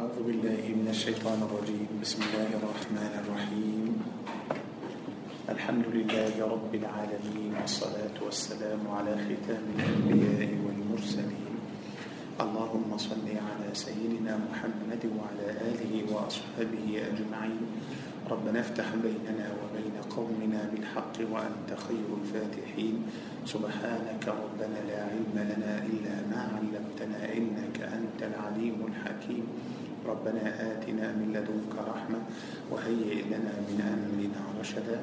أعوذ بالله من الشيطان الرجيم. بسم الله الرحمن الرحيم. الحمد لله رب العالمين والصلاة والسلام على ختام الأنبياء والمرسلين. اللهم صل على سيدنا محمد وعلى آله وأصحابه أجمعين. ربنا افتح بيننا وبين قومنا بالحق وأنت خير الفاتحين. سبحانك ربنا لا علم لنا إلا ما علمتنا إنك أنت العليم الحكيم. ربنا آتنا من لدنك رحمة وهيئ لنا من أمرنا رشدا.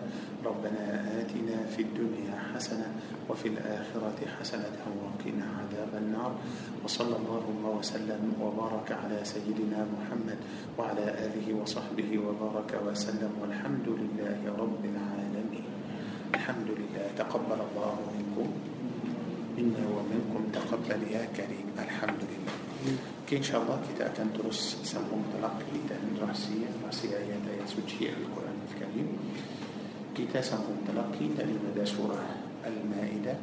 ربنا آتنا في الدنيا حسنة وفي الآخرة حسنة وقنا عذاب النار. وصلى اللهم وسلم وبارك على سيدنا محمد وعلى آله وصحبه وبارك وسلم. والحمد لله رب العالمين. الحمد لله. تقبل الله منكم. منا ومنكم تقبل يا كريم. الحمد لله. كي ان شاء الله كي تاتن دروس سمو مطلق اللي تاتن راسيا هي تاتن سوجيا القران الكريم كي تاتن مطلق كي مدى سوره المائده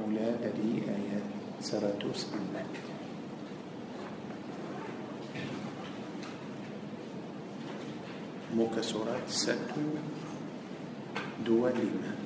مولا تدي ايات سراتوس المائده موكا سوره ستو دوالي مائده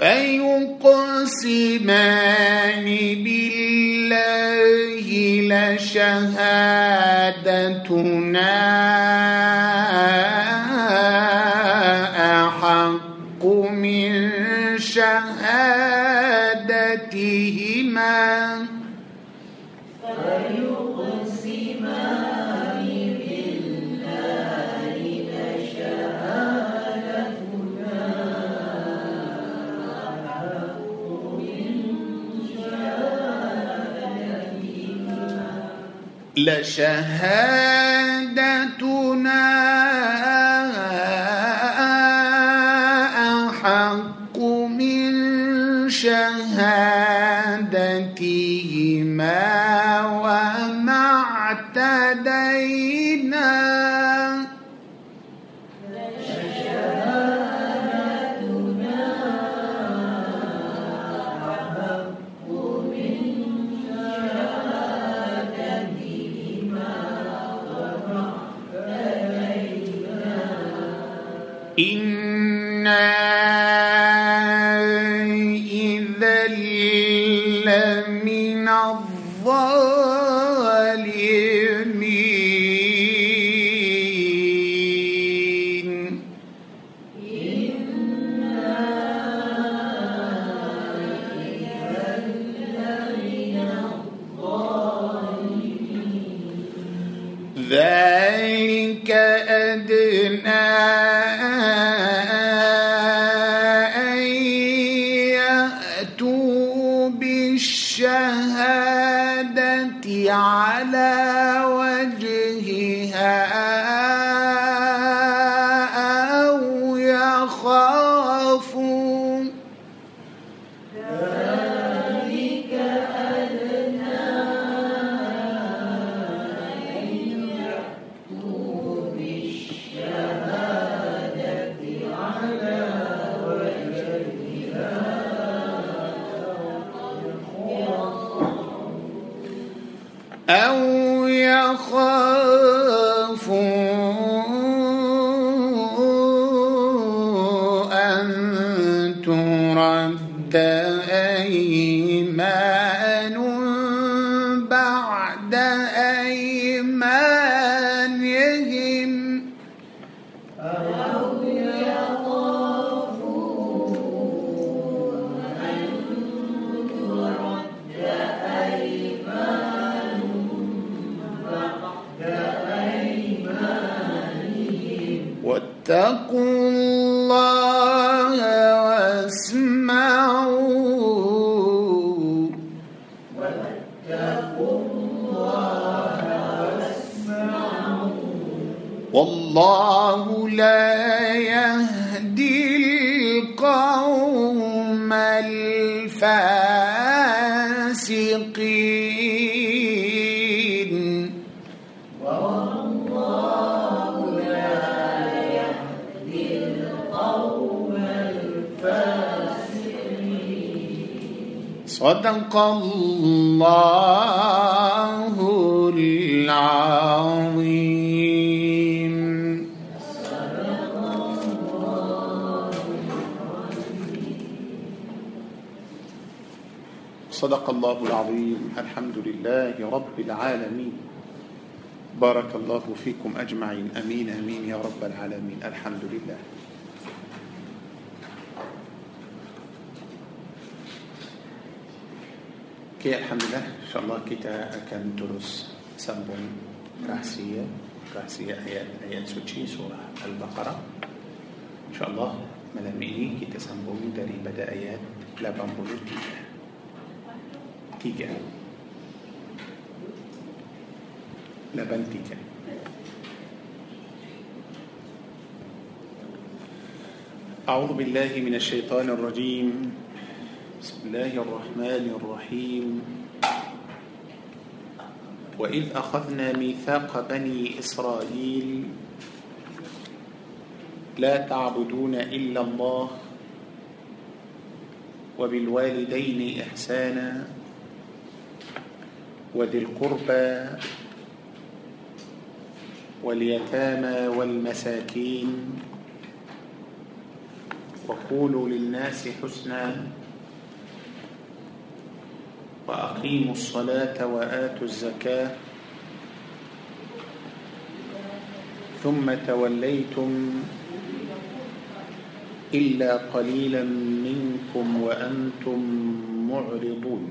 فيقسمان بالله لشهادتنا لشهادتنا صدق الله العظيم. صدق الله العظيم. الحمد لله رب العالمين. بارك الله فيكم أجمعين. آمين آمين يا رب العالمين. الحمد لله. Okay, Alhamdulillah, insyaAllah kita akan terus sambung rahsia, rahsia ayat-ayat suci surah Al-Baqarah. InsyaAllah malam ini kita sambung daripada ayat 83. tiga lapan tiga أعوذ بالله من الشيطان الرجيم بسم الله الرحمن الرحيم. وإذ أخذنا ميثاق بني إسرائيل لا تعبدون إلا الله وبالوالدين إحسانا وذي القربى واليتامى والمساكين. وقولوا للناس حسنا. وأقيموا الصلاة وآتوا الزكاة ثم توليتم إلا قليلا منكم وأنتم معرضون.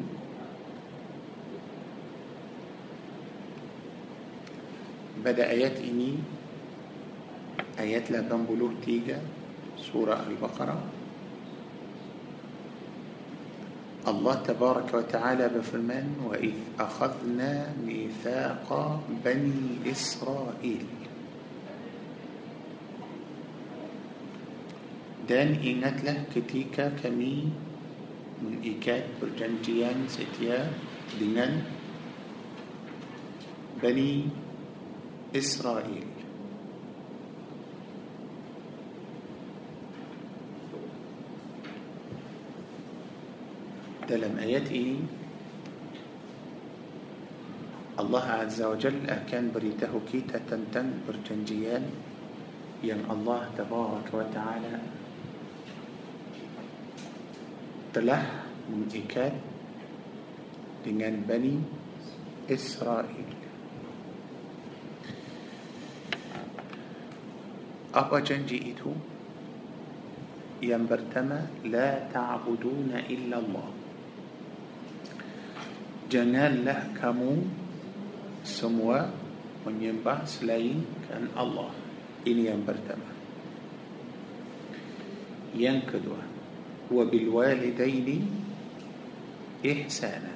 pada ayat ini ayat 83 surah Al-Baqarah Allah tabaraka wa ta'ala berfirman wa id akhadna mithaqa bani Israel dan ingatlah ketika kami mengikat perjanjian setia dengan Bani إسرائيل dalam ayat ini Allah Azza wa Jal akan beritahu kita tentang perjanjian yang Allah Tabaraka wa Ta'ala telah mengikat dengan Bani Israel Apa janji itu? Yang pertama, La ta'buduna illa Allah. Janganlah kamu semua menyembah selain kan Allah. Ini yang pertama. Yang kedua, wa bil walidaini ihsana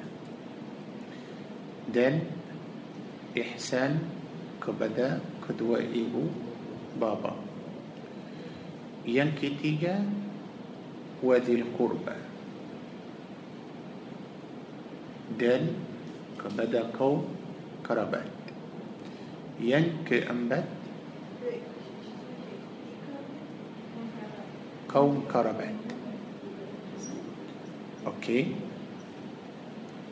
dan ihsan kepada kedua ibu bapa yang ketiga wadil qurba دل كبدا قوم كربات ينك أنبت قوم كربات أوكي.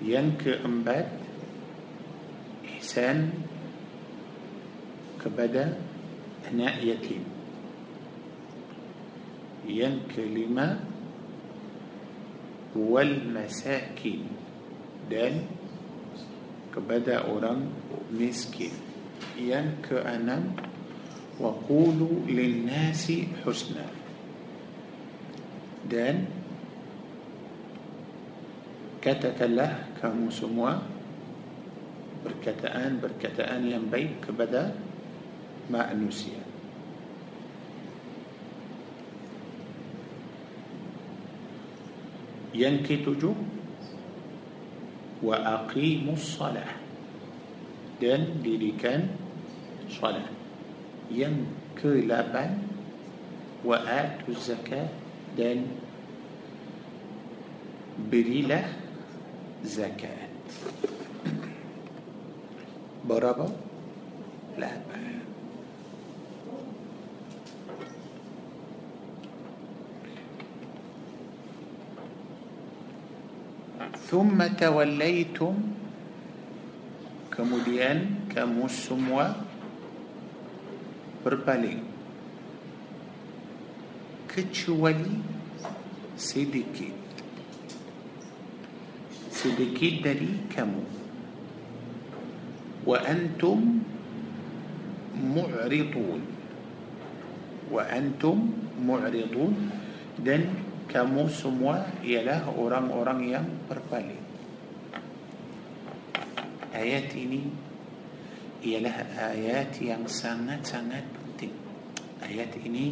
ينك أنبت إحسان كبدا أنا يتيم. ينك لما والمساكين. dan kepada orang miskin. Yang keenam, waqulu linnasi husna. Dan katakanlah kamu semua perkataan-perkataan yang baik kepada manusia. Yang ketujuh, aqimus salah dan dirikan salat yang ke-8 wa atu zakat dan berilah zakat berapa? 8 ثم توليتم كموديان كموسموا بربالين كتشولي سيدكيت سيدكيت دري كمو. وأنتم معرضون. وأنتم معرضون. دن kamu semua ialah orang-orang yang berpaling. Ayat ini ialah ayat yang sangat-sangat penting. Ayat ini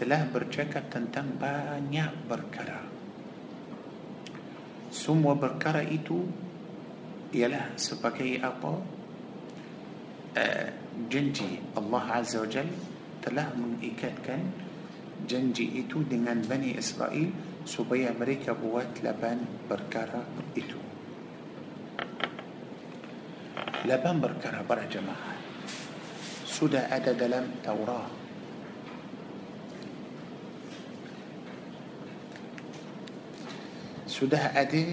telah bercakap tentang banyak perkara. Semua perkara itu ialah sebagai apa? Uh, janji Allah Azza wa Jal telah mengikatkan janji itu dengan Bani Israel supaya mereka buat lapan perkara itu. lapan perkara para jemaah. sudah ada dalam Taurat sudah ada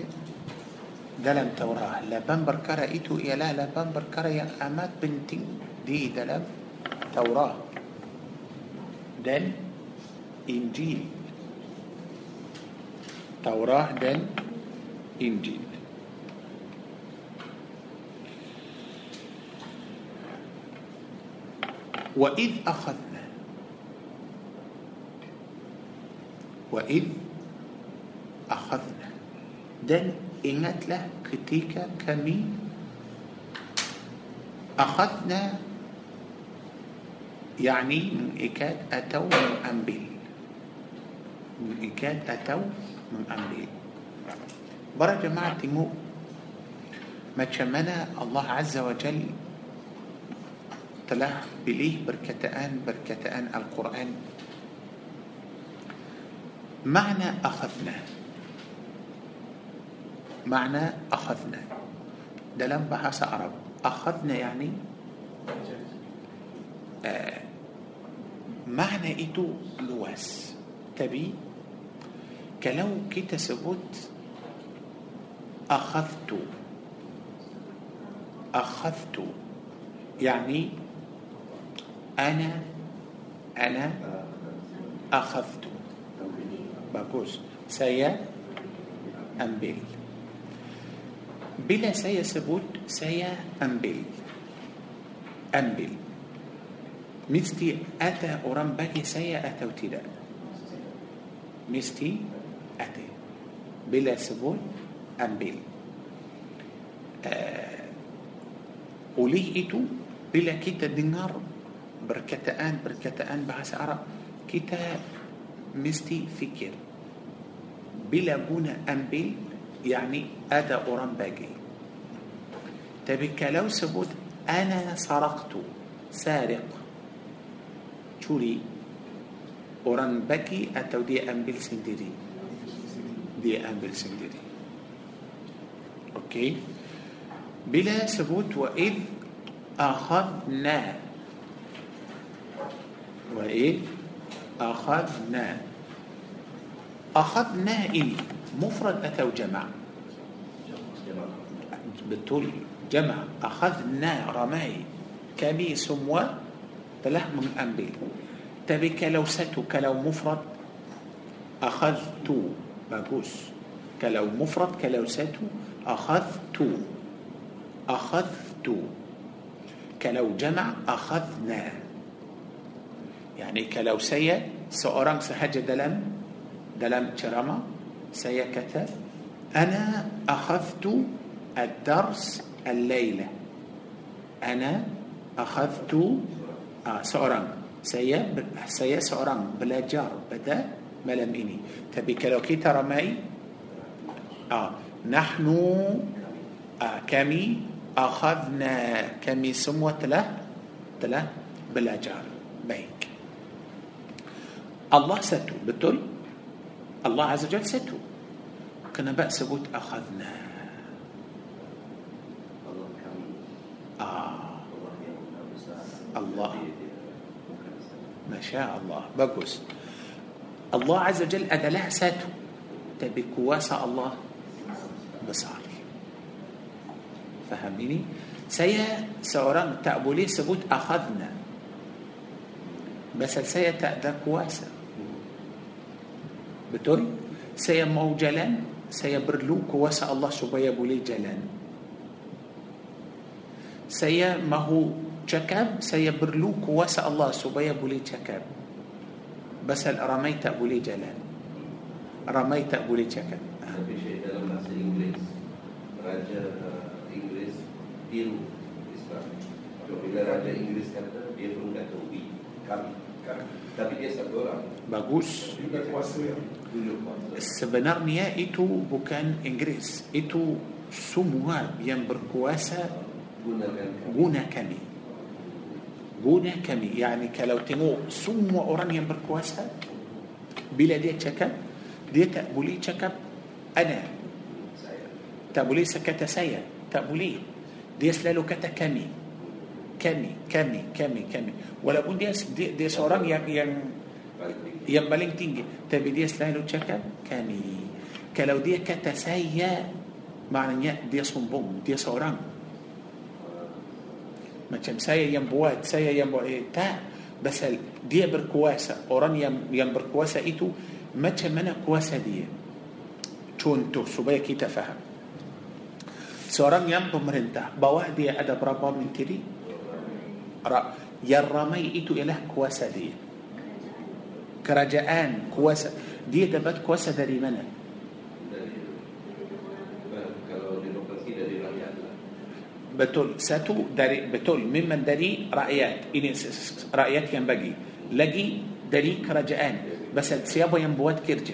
dalam Taurat lapan perkara itu ialah lapan perkara yang amat penting دي دلم توراة دل إنجيل توراة دن إنجيل وإذ أخذنا وإذ أخذنا دن إنت له كتيكا كمي أخذنا يعني من إكاد أتوا من أنبيل من وكان تتو من أمره برا جماعة مو ما تشمنا الله عز وجل تلاح بليه بركتان بركتان القرآن. معنى أخذنا. makna أخذنا. dalam bahasa Arab. أخذنا يعني ah, makna itu luas. tapi? kalau kita sebut أخذت أخذت. يعني أنا أنا أخذت. bagus saya ambil bila saya sebut saya ambil ambil mesti ada orang bagi saya atau dia mesti bila saya ambil. ah oleh bila kita dengar perkataan perkataan bahasa Arab kita mesti fikir. bila guna ambil يعني ada orang bagi tapi kalau sebut أنا سرقت سارق. curi orang bagi atau dia ambil sendiri. Dia ambil sendiri okey bila sebut wa id akhadna wa id akhadna akhadna ini mufrad atau jama' betul jama' akhadna ramai kami semua telah mengambil tapi kalau satu kalau mufrad akhadtu باكوس. كلو مفرد كلو ساتو. أخذت أخذت كلو جمع أخذنا. يعني كلو سيا سأرام سهجة دلم دلم ترما سيا أنا أخذت الدرس الليلة. أنا أخذت آه سأرام. سيا سيا بلا جار بدأ. ملم إني. تبي كلوكي ترى ماي آه. نحن آه كمي أخذنا كمي سموة له تلا بلا جار بيك الله ستو. بتقول الله عز وجل ستو. كنا بقى سبوت أخذنا. آه. الله. ما شاء الله. bagus. الله عز وجل adalah satu. tapi kuasa Allah? besar. faham ini? saya seorang tak boleh sebut أخذنا. sebab saya tak ada kuasa betul? saya mau jalan saya perlu kuasa Allah supaya boleh jalan. سيا ما هو جكاب سيا برلوك واسا الله سبيا بولي جكاب. Pasal ramai tak boleh jalan. Ramai tak boleh cakap. Tapi saya dalam bahasa Inggeris Raja uh, Inggeris biru Islam. Apabila Raja Inggeris kata Dia pun kata we Kami. Kami. Tapi dia satu orang. Bagus. Kuasa Sebenarnya itu bukan Inggris Itu semua yang berkuasa kami. guna kami guna kami يعني كلو تنو سم أورانيوم بركواسة بلا دي تشكب دي تأبولي تشكب أنا. tak boleh sebut kata saya tak boleh. dia selalu kata kami kami kami kami kami walaupun dia dia dia seorang yang yang yang paling tinggi تبي ديس لاينو تشكا كمي كلو دي كتا سيا معنى ديس بوم ديس سوران. Macam saya yang buat saya yang buat eh, tak pasal dia berkuasa orang yang yang berkuasa itu macam mana kuasa dia contoh supaya kita faham seorang yang pemerintah bawah dia ada berapa menteri yang ramai itu ialah kuasa dia kerajaan kuasa dia dapat kuasa dari mana Dari Well, Kalau demokrasi dari rakyat lah betul satu dari betul memang dari rakyat ini rakyat yang bagi lagi dari kerajaan pasal siapa yang buat kerja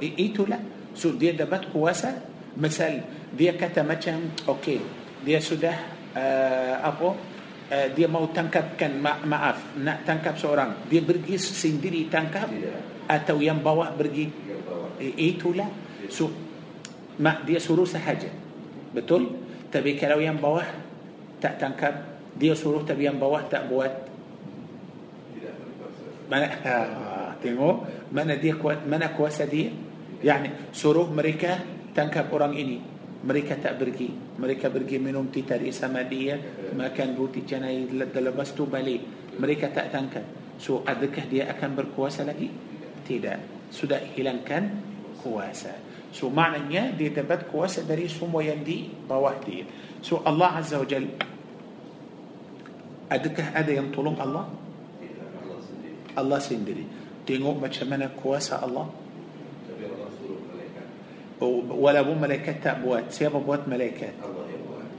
itulah so dia dapat kuasa misal dia kata macam okey dia sudah uh, apa uh, dia mau tangkapkan ma- maaf nak tangkap seorang dia pergi sendiri tangkap atau yang bawah pergi itulah so mak dia suruh sahaja betul tapi kalau yang bawah tak tangkap. Dia suruh tapi yang bawah tak buat. Mana? Ha, tengok. Mana dia kuat mana kuasa dia? Yani suruh mereka tangkap orang ini. Mereka tak pergi. Mereka pergi minum teh tarik sama dia makan roti canai lepas tu balik. Mereka tak tangkap. So adakah dia akan berkuasa lagi? Tidak. Sudah hilangkan kuasa so maknanya dia dapat kuasa dari semua yang di bawah dia so Allah Azza wa Jal adakah ada yang tolong Allah Allah sendiri Tengok macam mana kuasa Allah Allah suruh malaikat Oh, tak buat Siapa buat malaikat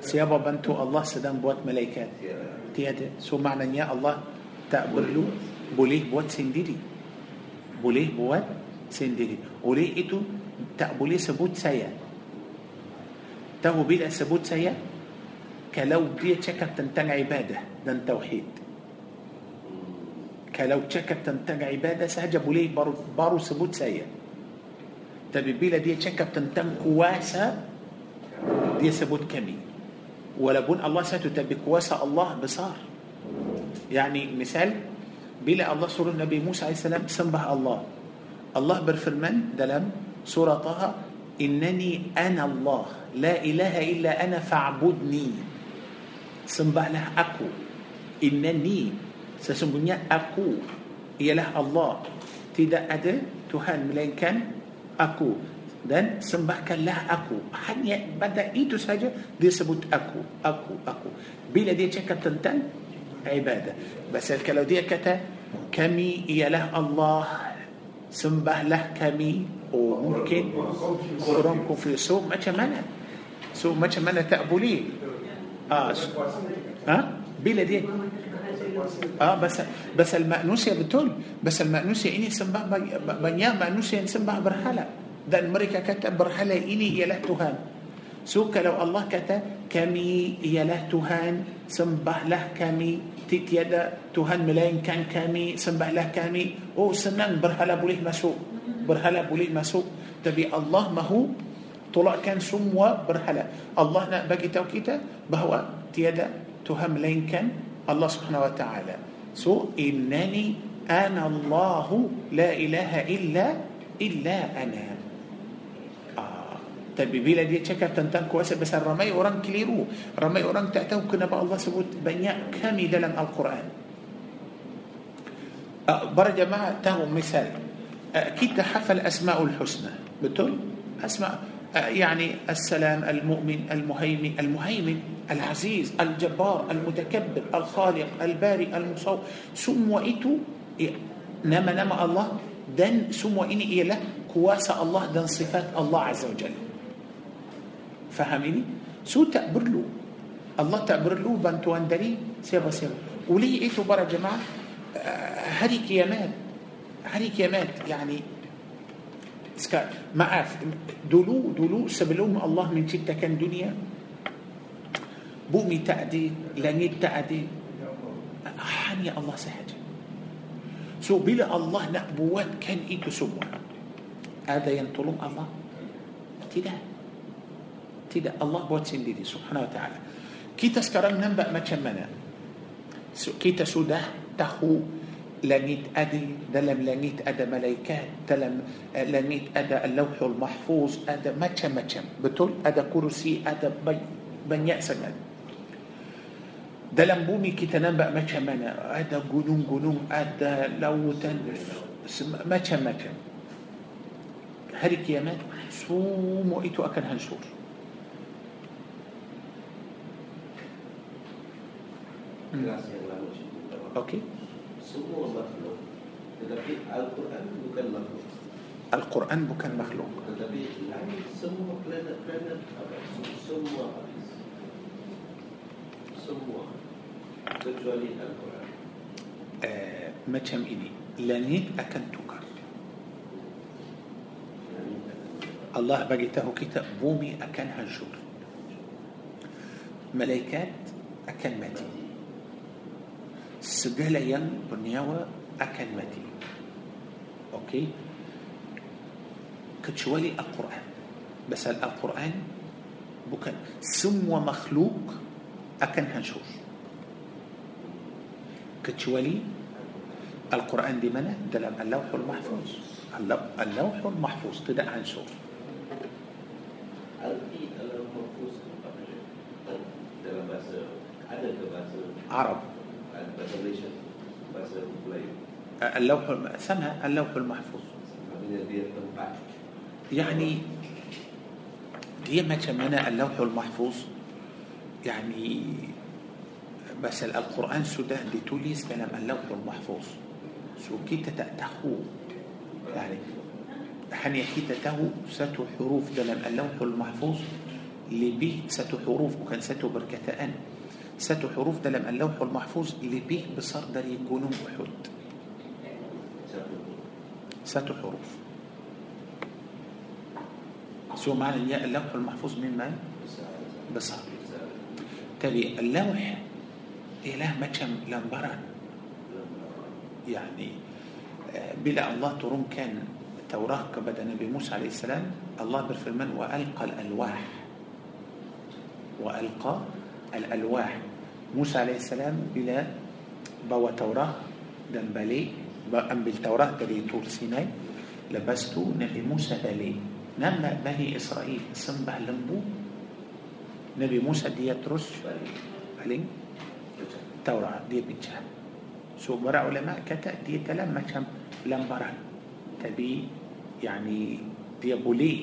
Siapa bantu Allah sedang buat malaikat Tiada So maknanya Allah tak perlu Boleh buat sendiri Boleh buat sendiri Oleh itu tak boleh sebut saya tahu bila sebut saya kalau dia cakap tentang ibadah dan tauhid kalau cakap tentang ibadah sahaja boleh baru baru sebut saya tapi bila dia cakap tentang kuasa dia sebut kami walaupun Allah satu tapi kuasa Allah besar يعني مثال bila Allah suruh Nabi Musa AS sembah Allah Allah berfirman dalam surah Taha innani ana Allah la ilaha illa ana fa'budni sembahlah aku innani sesungguhnya aku ialah Allah tidak ada Tuhan melainkan aku dan sembahkanlah aku hanya pada itu saja dia sebut aku aku aku bila dia cakap tentang ibadah pasal kalau dia kata kami ialah Allah sembahlah kami وممكن كورون في سوق ما تشمانا سوق ما تشمانا تقبلي آه آه؟ بلا دي آه بس بس المانوسيا بتقول بس المانوسيا إني سمبا بنيا مانوسيا سمبا برحاله ذا أمريكا كتب برحاله إني يا له تهان. سوق لو الله كتب كمي يا له تهان. سمبا له كمي تيت يدا تهان ملايين كان كامي سمبا له كامي أو سنان برحاله بوليه مسوق Berhala boleh masuk. Tapi Allah mahu tolakkan semua berhala. Allah nak bagi tahu kita bahawa tiada Tuhan melainkan الله سبحانه وتعالى سو إنني أنا الله لا إله إلا إلا أنا آه. tapi bila dia cakap tentang kuasa besar ramai orang keliru ramai orang tak tahu kenapa Allah sebut banyak kami dalam Al-Quran uh, para jemaah tahu misal uh, أكيد tahu hafal أسماء الحسنى. betul? أسماء يعني السلام المؤمن المهيمن المهيمن العزيز الجبار المتكبر الخالق الباري المصور. semua itu eh, nama nama Allah dan semua ini ialah kuasa Allah dan sifat الله عز وجل. faham ini? so tak perlu. Allah tak perlu bantu dari siapa siapa. وليه إتو برا جماعة هذه كيامات hari kiamat yani maaf. Dulu dulu sebelum Allah menciptakan dunia bumi tak ada langit tak ada hanya Allah sahaja. So bila Allah nak buatkan itu semua ada yang tolong Allah? Tidak. Tidak. Allah buat sendiri subhanahu wa ta'ala. Kita sekarang nampak macam mana? So, kita sudah tahu لميت أدي دلم لميت أدى ملايكات دلم لميت أدى اللوح المحفوظ أدى ما كم كم بتقول أدى كرسي أدى بي بن يأسن. أدى دلم بومي كي تنبأ ما كم أنا أدى جنون جنون أدى لو تنف ما كم ما هريك هاري مات سوم وإتو أكن هنشور أوكي. Semua makhluk tetapi Al-Quran bukan makhluk Al-Quran bukan makhluk tetapi langit semua planet-planet semua habis semua kecuali Al-Quran uh, macam ini langit akan tukar Allah bagi tahu kita bumi akan hancur malaikat akan mati segala yang bernyawa akan mati okey kecuali Al-Quran pasal Al-Quran bukan semua makhluk akan hancur kecuali Al-Quran di mana dalam Al-Lawhul Mahfuz Al-Lawhul Mahfuz tidak hancur mahfuz dalam bahasa ada ke bahasa Arab bahasa Malaysia bahasa Melayu اللوح اسمها اللوح المحفوظ. يعني دي ما كمان اللوح المحفوظ. يعني بس القرآن sudah ditulis dalam اللوح المحفوظ. so kita tahu يعني hanya kita tahu satu huruf dalam اللوح المحفوظ. lebih satu huruf bukan satu perkataan satu huruf dalam اللوح المحفوظ lebih besar dari gunung Uhud satu huruf. سوى معنى الياء اللوح المحفوظ من من؟ بصر. تالي اللوح إله مجم لمبرا يعني آه، بلا الله تروم كان توراة كبد نبي موسى عليه السلام. الله برفرمان وألقى الألواح. وألقى الألواح. موسى عليه السلام بلا بوا توراة دمبلي قام بالتوراة تبي طور سيناي لبستو نبي موسى بالي نمنا بني إسرائيل سنبع لمبو نبي موسى دي ترس بالين توراة دي بجان سو برا علماء كتا دي تلام مكام لمبران تبي يعني دي بولي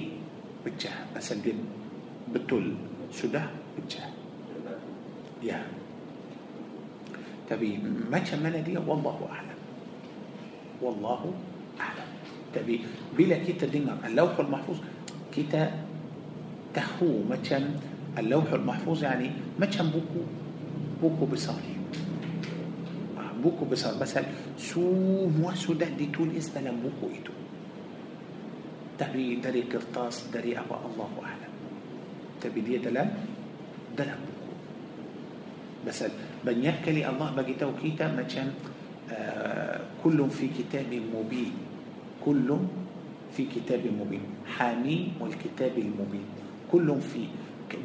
بجان بس دي بتول سودا بجان يا. تبي macam mana dia والله أعلم. والله أعلم. tapi bila kita dengar اللوح المحفوظ kita tahu مثلا اللوح المحفوظ يعني مثلا buku buku besar ah, buku besar. مثلا semua sudah ditulis dalam buku itu tapi dari kertas dari apa الله أعلم. tapi dia dalam دلم بوكو. مثلا بنيكلي الله بقيته كيتا مثلا كل في كتاب مبين. كل في كتاب مبين. حاميم والكتاب المبين. كل في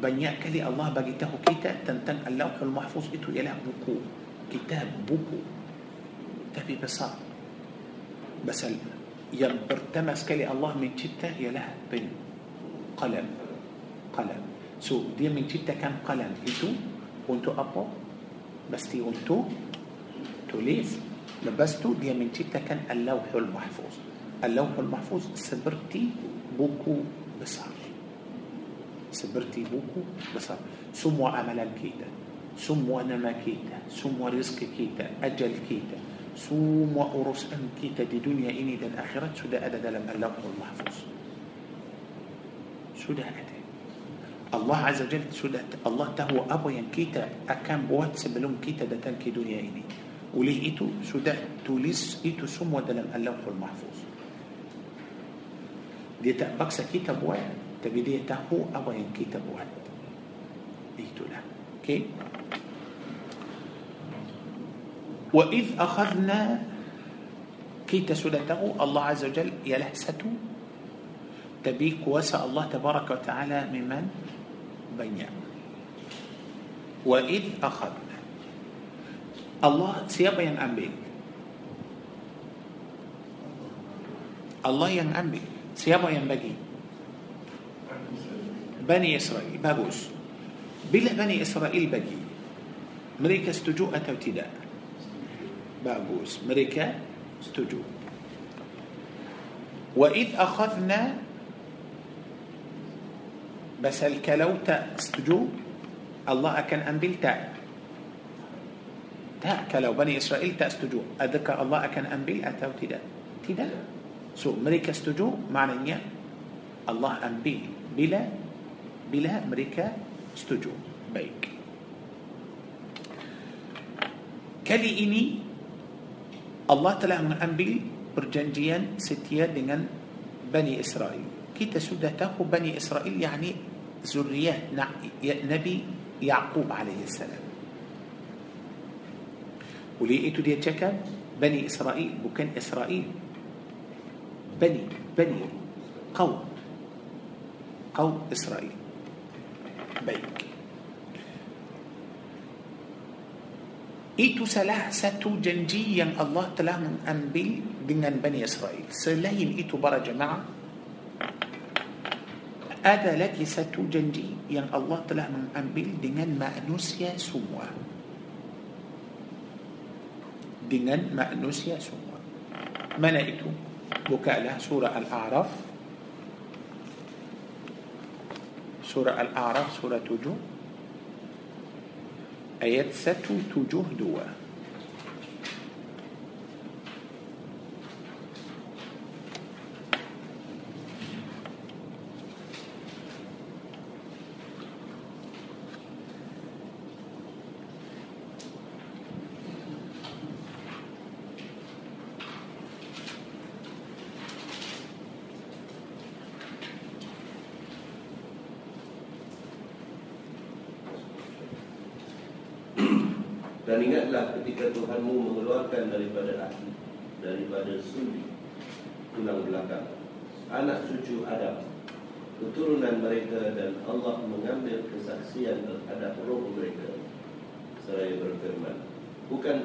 بنيك لي الله بجته كتاب تنتن اللوح المحفوظ إتو يلا بكو. كتاب بكو. تبي بصار. بس يرتمس كلي الله من كتاب يلا pen. قلم. قلم. so dia menciptakan قلم؟ itu. untuk apa. pasti untuk. tu lepas itu dia menciptakan اللوح المحفوظ. اللوح المحفوظ seperti buku besar. seperti buku besar. semua amalan kita. semua nama kita. semua rezeki kita. ajal kita. semua urusan kita di dunia ini dan akhirat sudah ada dalam اللوح المحفوظ. سودا أدد الله عز وجل سودا الله تهو أبو ينكيتا أكام بوات سبلوم كيتا دتان كي دنيا إني. ولقيته إيتو؟ ده؟ توليس إيتو سمو ده لم اللوح المحفوظ دي تأبكسة كتاب واحد. تبي دي تهو أبا كتاب واحد. إيتو لا كي وإذ أخذنا كيتا سودته الله عز وجل يا يلحسته. تبيك وسى الله تبارك وتعالى ممن؟ بنيا وإذ أخذ Allah siapa yang ambil Allah yang ambil siapa yang bagi Bani Israel bagus bila Bani Israel bagi mereka setuju atau tidak bagus mereka setuju wa id akhadna basal kalau tak setuju Allah akan ambil تاك لو بني إسرائيل تأستجو أذكى الله أكن أنبي أتاو تدا تدا. سو مريكا استجو معنى الله أنبي بلا بلا مريكا استجو بيك كالي إني الله تلا من أنبي برجنجيا ستيا دنان بني إسرائيل كي كيتا سودة بني إسرائيل يعني زرية نبي يعقوب عليه السلام oleh itu dia cakap Bani Israel bukan Israel Bani Bani Qaw Qaw Israel baik itu salah satu janji yang Allah telah mengambil dengan Bani Israel selain itu para jemaah ada lagi satu janji yang Allah telah mengambil dengan manusia semua dengan manusia semua mana itu bukalah surah Al-A'raf surah Al-A'raf surah 7 ayat 172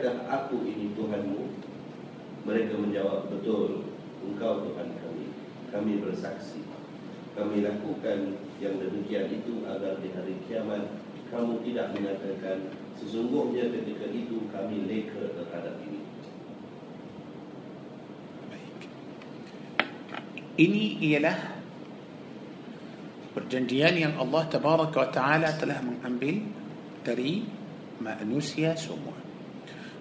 Bukankah aku ini Tuhanmu? Mereka menjawab betul Engkau Tuhan kami Kami bersaksi Kami lakukan yang demikian itu Agar di hari kiamat Kamu tidak menyatakan Sesungguhnya ketika itu kami leka terhadap ini. Ini ialah perjanjian yang Allah Tabaraka wa Ta'ala telah mengambil dari manusia semua.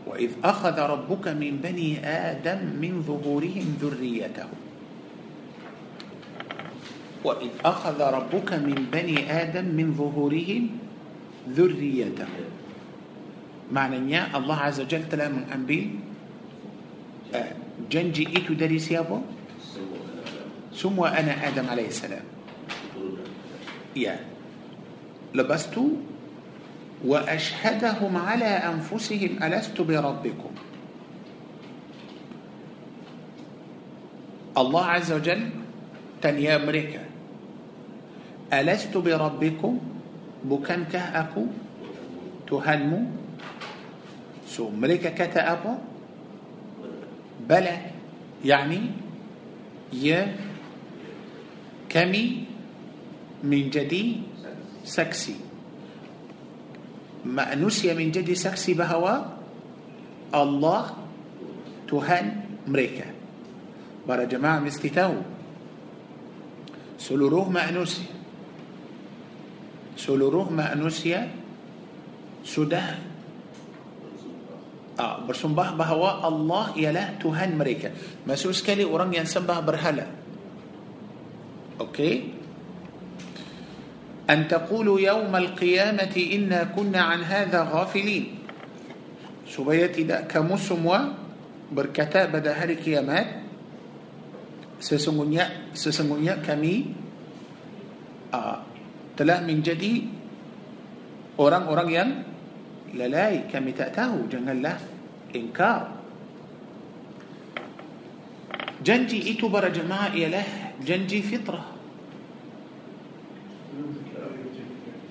وإذ أخذ ربك من بني آدم من ظهورهم ذريتهم وإذ أخذ ربك من بني آدم من ظهورهم ذريتهم معنى يا الله عز وجل تلا من أنبي آه، جنجي إيتو داري يا أبو ثم أنا آدم عليه السلام. يا. لبستو وأشهدهم على أنفسهم ألست بربكم؟ الله عز وجل تنيا أمريكا ألست بربكم؟ بكم كه اكو تهنمو؟ سو أمريكا كتا بلى. يعني يا كمي من جدي سكسي. Manusia menjadi saksi bahawa Allah Tuhan mereka Para jemaah mesti tahu Seluruh manusia Seluruh manusia Sudah Ah, bersumpah bahawa Allah ialah Tuhan mereka. Masuk sekali orang yang sembah berhala. Okey. أن تقول يوم القيامة إنا كنا عن هذا غافلين. سبيتي دا كمسم و بركتا بدا هاري كيامات سسمونيا سسمونيا كمي آه تلا من جدي أوران أوران يان للاي كمي تأتاه جنة الله إنكار. جنجي إتو برا جماعة إله جنجي فطرة.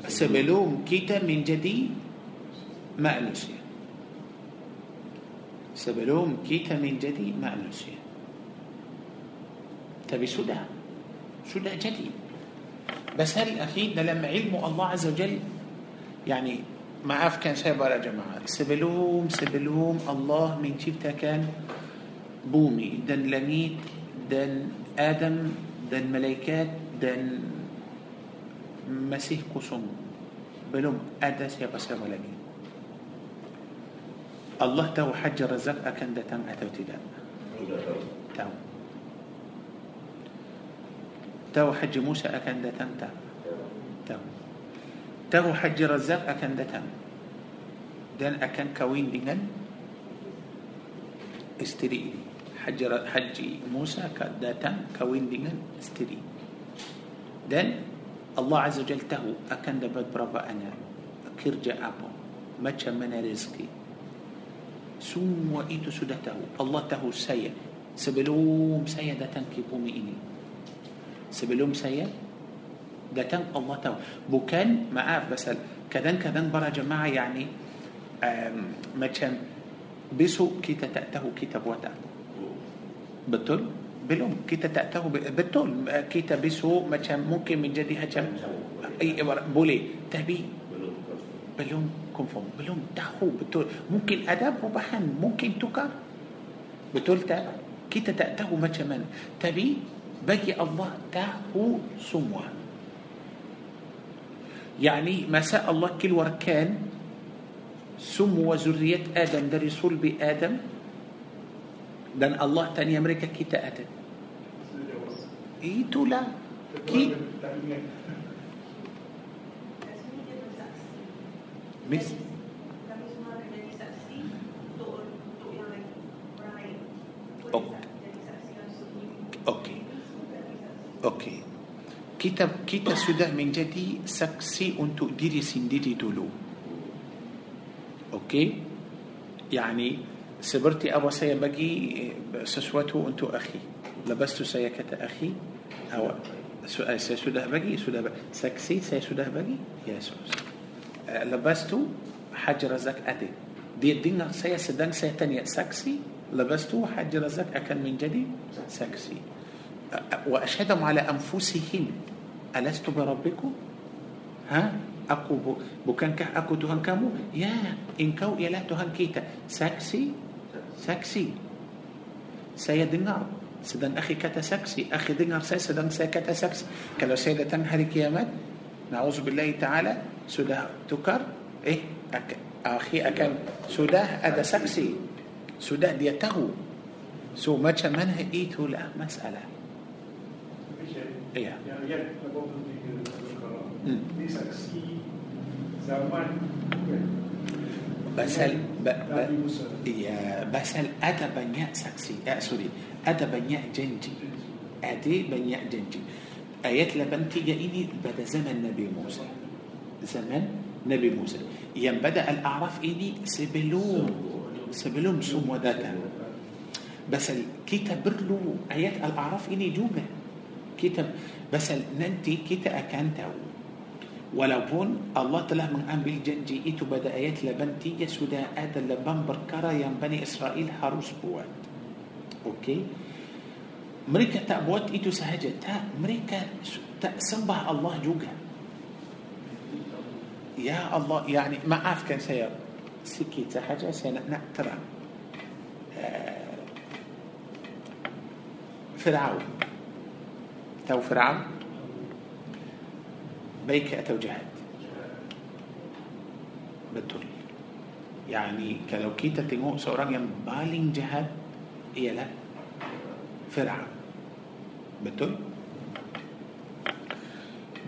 Sebelum kita menjadi manusia sebelum kita menjadi manusia tapi sudah sudah jadi بس هل dalam ilmu Allah Azza wa Jal يعني maafkan saya para jemaah sebelum sebelum Allah menciptakan bumi dan langit dan Adam dan malaikat dan Masih kosong Belum ada siapa-siapa lagi Allah tahu Haji Razak akan datang atau tidak tahu Tahu Haji Musa akan datang tak Tahu Tahu Haji Razak akan datang Dan akan kawin dengan Isteri ini Haji, Haji Musa akan datang kawin dengan isteri Dan الله عز وجل تهو أكن دبت برابا أنا كرجة أبو ما من رزقي؟ سوم وإيتو سدته الله تهو سيا سبلوم سيا داتن كيبومي إني. سبلوم سيا داتن الله تهو. بوكان ما أعرف بس كذن كذن برا جماعة يعني ما كان بسوء كي تتأته كي تبوتا بطل belum kita tak tahu betul kita besok macam mungkin menjadi macam boleh tapi Belum confirm belum tahu betul mungkin ada perubahan mungkin tukar betul tak kita tak tahu macam mana tapi bagi Allah tahu semua يعني masa Allah keluarkan semua zuriat Adam dari sulbi Adam dan Allah tanya mereka kita ada itulah kita Miss Kami semua akan jadi saksi untuk untuk yang lain, orang lain. Boleh Oh. tak jadi saksi langsung ni? Okey. Semua akan jadi saksi. Okey. Kita kita sudah menjadi saksi untuk diri sendiri dulu. Okey. يعني سبرتي أبو سيا بجي سسوته أنتو أخي. لبست سيكة أخي. أو سي سوده بجي سوده سكسي سي سوده بقي يسوع لبست حجر زك أدي. دي الدين سي سدن سي تنية سكسي؟ لبست حجر زك أكن من جديد سكسي. وأشهدهم على أنفسهم ألست بربكم؟ ها؟ أقو بكنك أكو تهنكمو؟ يا إن إنكو إله تهنكيتا. سكسي؟ Saksi saya dengar sedang akhi kata saksi akhi dengar saya sedang saya kata saksi kalau saya datang hari kiamat na'udzubillah ta'ala sudah tukar eh akhi akan sudah ada saksi sudah dia tahu so macam mana itulah masalah Iya. Yang 83 Al-Baqarah. Ini saksi zaman بسال بسال ب... يا بسل أتى سكسي آه، سوري. أتى يا جنجي؟ أتى بنيا جنجي؟ آيات لبنتي جايدي بدا زمن نبي موسى. زمن نبي موسى. يم بدأ الأعراف إيدي سبلوم سبلوم سوم وداتا بس الكتاب له آيات الأعراف إيدي جوبة كتاب بس ننتي كتاب أكانتو Walaupun Allah telah mengambil janji itu pada ayat 83 sudah ada lebam perkara yang Bani Israel harus buat. Okey. Mereka tak buat itu sahaja. Tak, mereka tak sembah Allah juga. Ya Allah, yani maafkan saya sikit sahaja saya nak, nak terang. Uh, Fir'aun. Tahu Fir'aun? baik atau jahat betul يعني kalau kita temu seorang yang paling jahat. ialah. Fir'aun. betul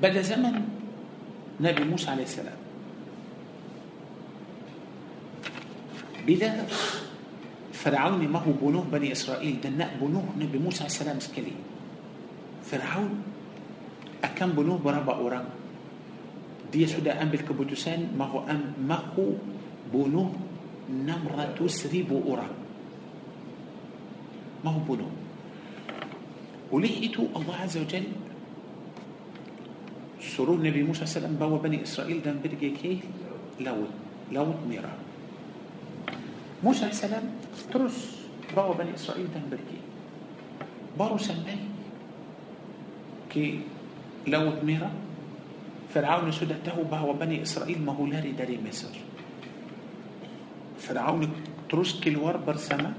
pada zaman nabi موسى عليه السلام. بدأ فرعون ما هو بنوه بني إسرائيل. دناء بنوه نبي موسى عليه السلام سكلي فرعون أكم بنوه برابع أوران dia sudah ambil keputusan mahu mahu bunuh 600 ribu orang mahu bunuh oleh itu Allah Azza wa Jal suruh Nabi Musa SAW bawa Bani Israel dan pergi ke laut laut merah Musa SAW terus bawa Bani Israel dan pergi baru sampai ke laut merah فرعون شد التوبة وبني إسرائيل ما هو لاري داري مصر. فرعون ترسك الور برسما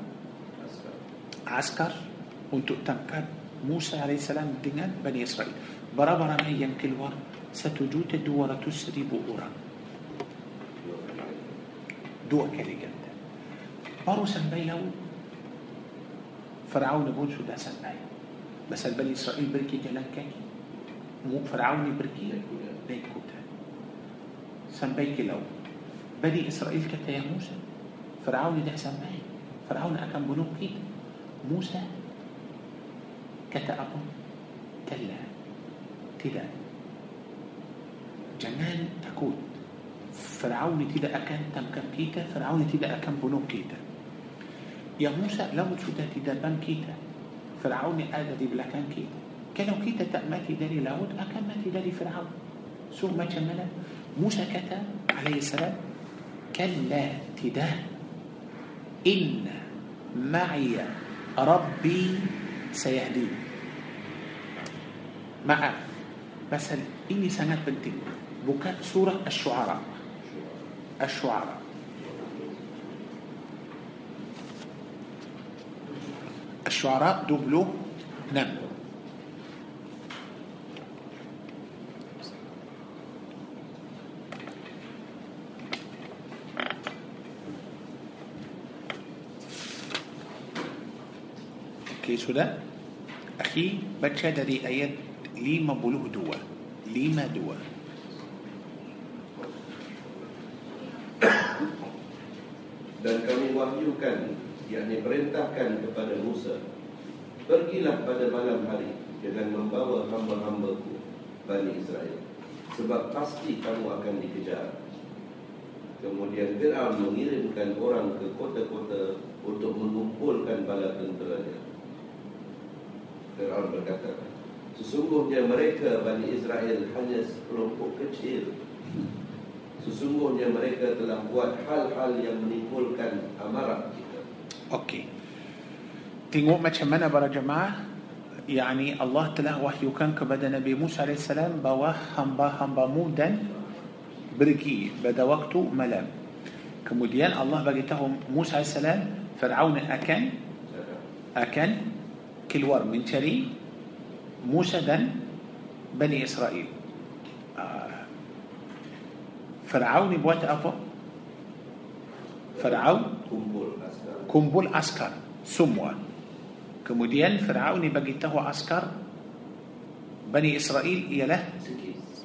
عسكر وانتو تنكر موسى عليه السلام دينان بني إسرائيل. برابر ما يمكن الور ستجوت الدور تسري بؤورا دو كالي جدا. بارو سنبي لو فرعون بون شده سنبي بس البني إسرائيل بركي جلن كاكي. Firaun pergi naik kuda sampai ke laut Bani Israel kata ya Musa Firaun tidak sampai Firaun akan bunuh kita Musa kata apa kalla tidak jangan takut Firaun tidak akan tangkap kita Firaun tidak akan bunuh kita Ya Musa laut sudah di depan kita Firaun ada di belakang kita kita tak mati dari laut akan mati dari Firaun ثم كمل. موسى كتب عليه السلام كلا تده إن معي ربي سيهدين. مع بس إني سنة بنتي بكاء سورة الشعراء. الشعراء. الشعراء دوبلو نم. Sudah Akhi baca dari ayat 52 52 dan kami wahyukan yakni perintahkan kepada Musa pergilah pada malam hari dengan membawa hamba-hambaku Bani Israel sebab pasti kamu akan dikejar. Kemudian Fir'aun mengirimkan orang ke kota-kota untuk mengumpulkan bala tenteranya. Fir'aun berkata, Sesungguhnya mereka Bani Israel hanya sekelompok kecil. Sesungguhnya mereka telah buat hal-hal yang menimbulkan amarah kita. Okey. Tengok macam mana para jemaah Yani Allah telah wahyukan kepada Nabi Musa AS bahawa hamba-hambamu dan pergi pada waktu malam. Kemudian Allah bagi tahu Musa AS Fir'aun akan akan keluar mencari Musa dan Bani Israel. Ah. Fir'aun buat apa? Fir'aun Kumpul askar. kumpul askar semua. Kemudian Firaun bagi tahu askar Bani Israel ialah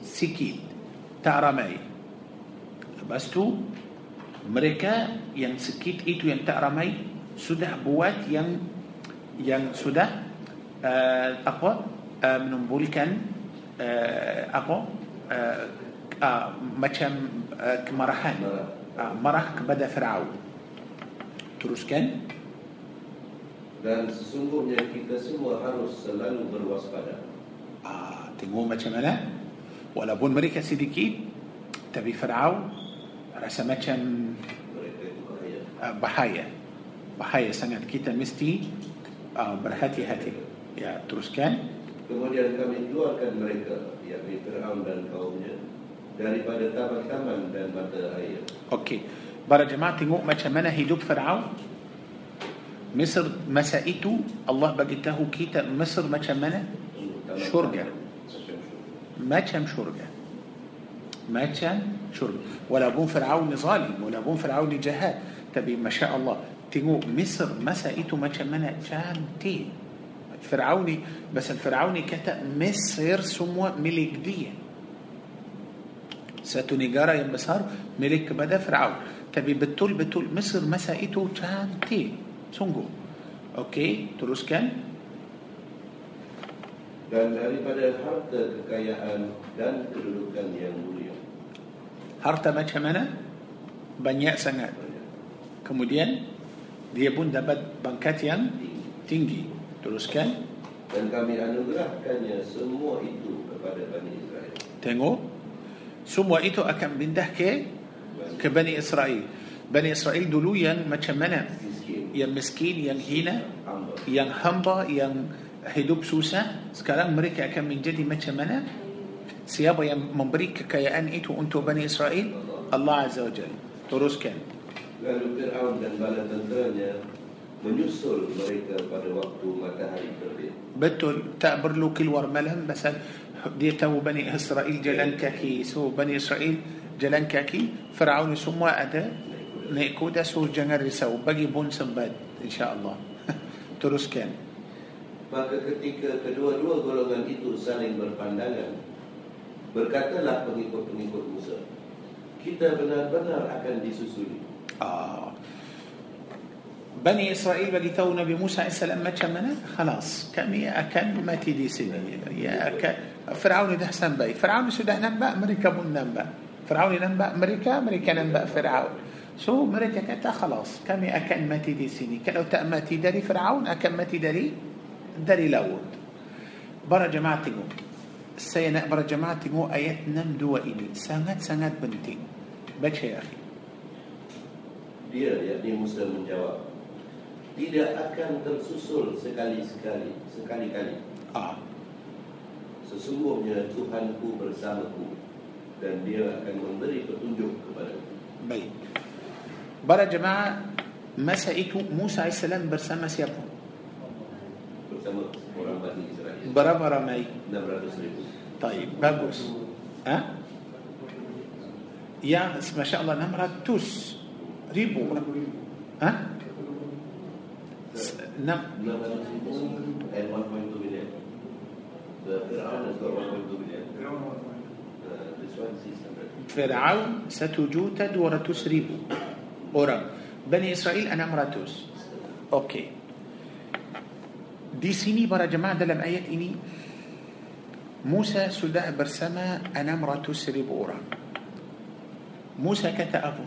sikit, tak ramai. Lepas tu mereka yang sikit itu yang tak ramai sudah buat yang yang sudah uh, apa uh, menimbulkan uh, apa uh, uh, macam uh, kemarahan Marah. uh, marah kepada Firaun. Teruskan. Dan sesungguhnya kita semua harus selalu berwaspada. Ah, tengok macam mana Walaupun mereka sedikit Tapi Fir'aun Rasa macam uh, bahaya Bahaya sangat Kita mesti uh, berhati-hati Ya, teruskan Kemudian kami keluarkan mereka, yakni Fir'aun dan kaumnya, daripada taman-taman dan mata air. Okey Para jemaah tengok macam mana hidup Fir'aun Mesir masa itu Allah bagi tahu kita Mesir macam mana Taman- Syurga. Macam syurga. macam syurga macam syurga walaupun Fir'aun zalim walaupun Fir'aun jahat tapi Masya Allah tengok Mesir masa itu macam mana cantik Fir'aun bas Fir'aun kata Mesir semua milik dia satu negara yang besar milik kepada Fir'aun tapi betul-betul Mesir masa itu cantik sungguh Okey, teruskan. Dan daripada harta kekayaan dan kedudukan yang mulia. Harta macam mana? Banyak sangat. Kemudian dia pun dapat pangkat yang tinggi. Teruskan. Dan kami anugerahkannya semua itu kepada Bani Israel. Tengok. Semua itu akan pindah ke ke Bani Israel. Bani Israel dulu yang macam mana? Miskin, Yang miskin, yang hina, hamba. yang hamba, yang hidup susah. Sekarang mereka akan menjadi macam mana? Siapa yang memberi kekayaan itu untuk Bani Israel? Allah Azza wa Jalla. Teruskan. Lalu Fir'aun dan bala tenteranya menyusul mereka pada waktu matahari terbit. betul tak perlu keluar malam pasal dia tahu Bani Israel jalan kaki so Bani Israel jalan kaki Firaun semua ada naik kuda so jangan risau bagi pun sempat insyaAllah teruskan Maka ketika kedua-dua golongan itu saling berpandangan, berkatalah pengikut-pengikut Musa, kita benar-benar akan disusuli. آه. بني إسرائيل بدي تونا بموسى عليه السلام ما تشمنا خلاص. كم يا كم ما تدي سنة يا فرعون ده سنبأ فرعون شو ده نبأ أمريكا من نبأ فرعون نبأ أمريكا أمريكا نبأ فرعون. شو؟ أمريكا كتا خلاص. كم يا كم ما تدي سنة كلو تأم تدري فرعون أكن ما تدري داري لاود برا جماعتكم سينا برا جماعتكم آيات نمدوا إلي سنت سنت بنتين بشي يا أخي. Dia, yakni Musa menjawab, tidak akan tersusul sekali-sekali, sekali-kali. ah Sesungguhnya Tuhanku bersamaku dan dia akan memberi petunjuk kepadaku. Baik. Para jemaah masa itu Musa AS bersama siapa? Bersama orang Bani Israel. Berapa ramai? 600 ribu. Taib, bagus. Ha? Ya, Masya Allah 600 ribu. Ha? S- enam- 600 ribu and 1.2 million. The Fir'aun has got 1.2 million. Uh, this one 600. Fir'aun satu juta dua ratus ribu orang. Bani Israel enam ratus. Okey. Di sini para jemaah dalam ayat ini Musa sudah bersama enam ratus ribu orang. Musa kata apa?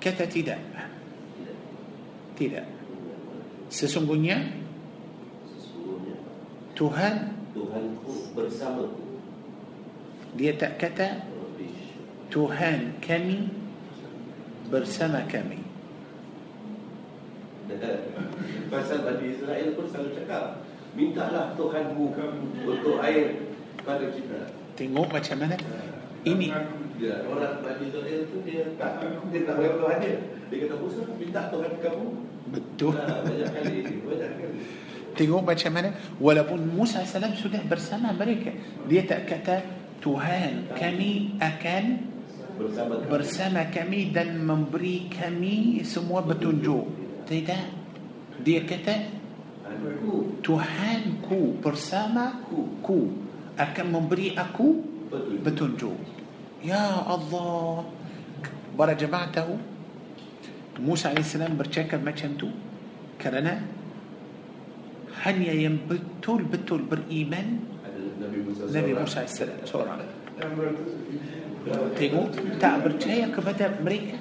Kata tidak. Tidak. Sesungguhnya Tuhan Tuhanku bersamaku dia tak kata Tuhan kami bersama kami. Pasal Bani Israel pun selalu cakap Mintalah Tuhanmu untuk air pada kita. Tengok macam mana? Ini Ya, orang Bani Israel tu dia tak dia tak boleh Tuhan dia. Dia kata Musa minta Tuhan kamu. betul Nah, banyak kali, banyak kali. tengok macam mana walaupun Musa AS sudah bersama mereka dia tak kata Tuhan kami akan Bersama kami. bersama kami dan memberi kami semua petunjuk tidak dia kata Aku Tuhanku bersamaku ku akan memberi aku petunjuk يا الله. برا جماعته موسى عليه السلام برشاكر ما كنتو كرنا. هنيا ينبتول بتول بالإيمان. النبي موسى عليه السلام. سورة تيجو تا برشاية كفتا مريكا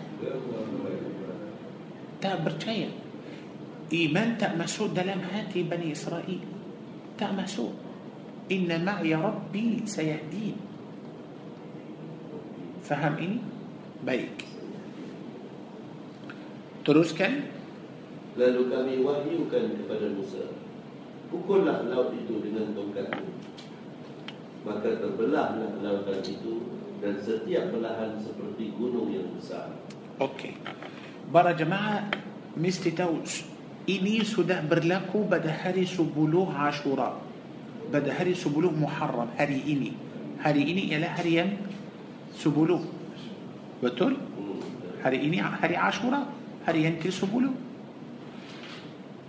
تا برشاية. إيمان تا مسوء. دلام هاتي بني إسرائيل. تا مسوء. إن معي ربي سيهدين. Faham ini? Baik. Teruskan. Lalu kami wahyukan kepada Musa Pukullah laut itu dengan tongkatmu. Maka terbelahlah lautan itu Dan setiap belahan seperti gunung yang besar. Okey. Para jemaah mesti tahu ini sudah berlaku pada hari sebelum Ashura. Pada hari sebelum Muharram hari ini. Hari ini ialah hari yang sepuluh betul hari ini hari عاشورا hari yang ke sepuluh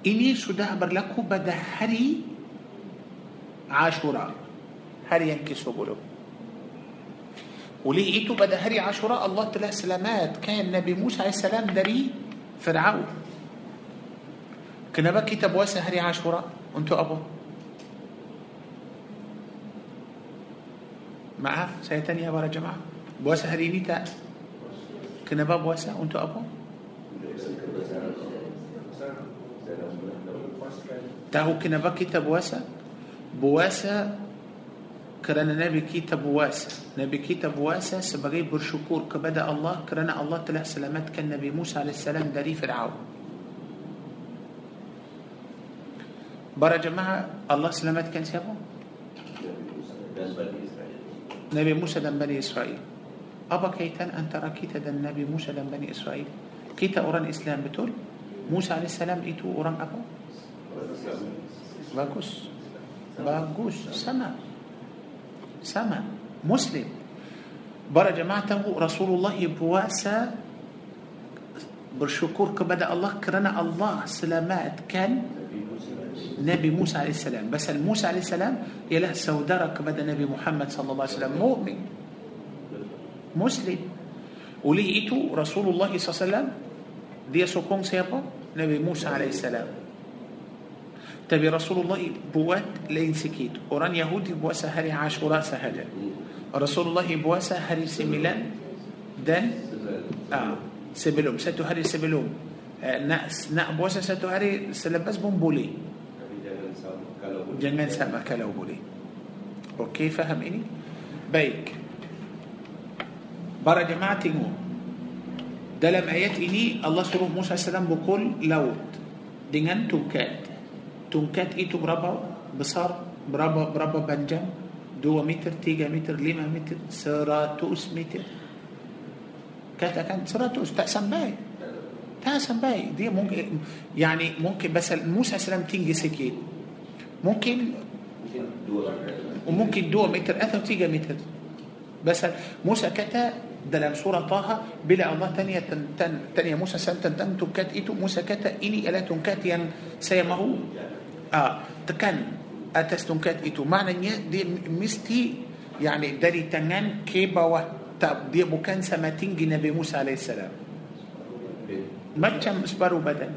ini sudah berlaku pada hari عاشورا hari yang ke sepuluh oleh itu pada hari عاشورا الله telah selamatkan nabi موسى عليه السلام دري فرعون. kerana kita puasa hari عاشورا. untuk apa؟ معاه؟ سيتني يا برا جماعة. Puasa hari ini tak kenapa puasa untuk apa Tahu kenapa kita puasa? Puasa kerana Nabi kita puasa. Nabi kita puasa sebagai bersyukur kepada Allah kerana Allah telah selamatkan Nabi Musa AS dari Fir'aun. Para jemaah Allah selamatkan siapa? Nabi Musa dan Bani Israel apa kaitan antara kita dan nabi موسى dan بني إسرائيل. kita orang Islam betul. موسى عليه السلام itu orang apa. bagus bagus sama. sama. Muslim. para jemaah رسول الله puasa بالشكر كبدا الله كرنا الله سلامات كان نبي موسى عليه السلام. بس الموسى عليه السلام يلا سودرك بدا نبي محمد صلى الله عليه وسلم مؤمن. مسلم. وليئته رسول الله صلى الله عليه وسلم دي سكون سيابا نبي موسى عليه السلام. تبي رسول الله بوات لين سكيت. وران يهودي بواسة هري عاشورا سهلا رسول الله بواسة هري سميلان دان آه سبلوم ستو هري سبلوم آه، نأس نأ بواسة ستو هري سلبس بوم بولي جنان سابا كالو بولي أوكي فهم اني بيك. برا جماعة تنو لما آيات إني الله سبحانه موسى السلام بكل لوت دينان تنكات تنكات إيتو بربا بصار بربا بربا بنجم دو متر تيجا متر لما متر سراتوس متر كانت كانت سراتوس تأسن باي تأسن باي دي ممكن يعني ممكن بس موسى السلام تنجي سكين ممكن وممكن دو متر أثر تيجا متر بس موسى كتا ده لأن سورة طه بلا الله تانية تن تانية موسى سلام تن تن تكات إتو موسى كتا إلي ألا تنكات ين سيمهو آه تكن أتس تنكات إتو معنى نية دي مستي يعني داري تنان كيبا و تاب دي بكان سماتين نبي موسى عليه السلام. إيه. ما تشم إسبارو بدن.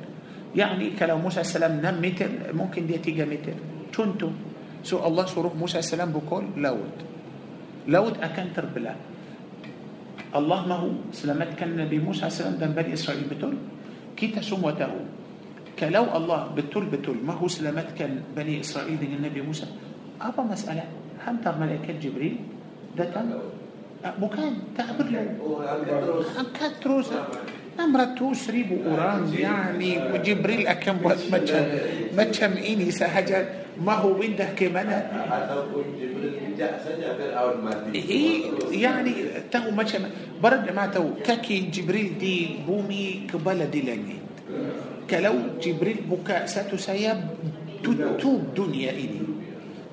يعني كلو موسى السلام نم متر ممكن دي تيجا متر. تنتو سو الله سورة موسى السلام بكل لوت لوت أكن تربلان الله ما هو؟ سلامات كان النبي موسى عليه السلام ده بني إسرائيل بتول كيتا سموته. كلو الله بتول بتول ما هو سلامات كان بني إسرائيل دين النبي موسى؟ أبا مسألة. هم تر ملائكة جبريل؟ ده تم مكان أه، تعبر له. أه، كان تروس. امرته بو أورام. يعني وجبريل أكم وقت ما كان ما كان إني سهجت ما هو بنده كيما أنا اي يعني تو ما برد ما تو كاكي جبريل دي بومي كبلدي لاني كلو جبريل بكاء ساتو سياب تو دنيا إلي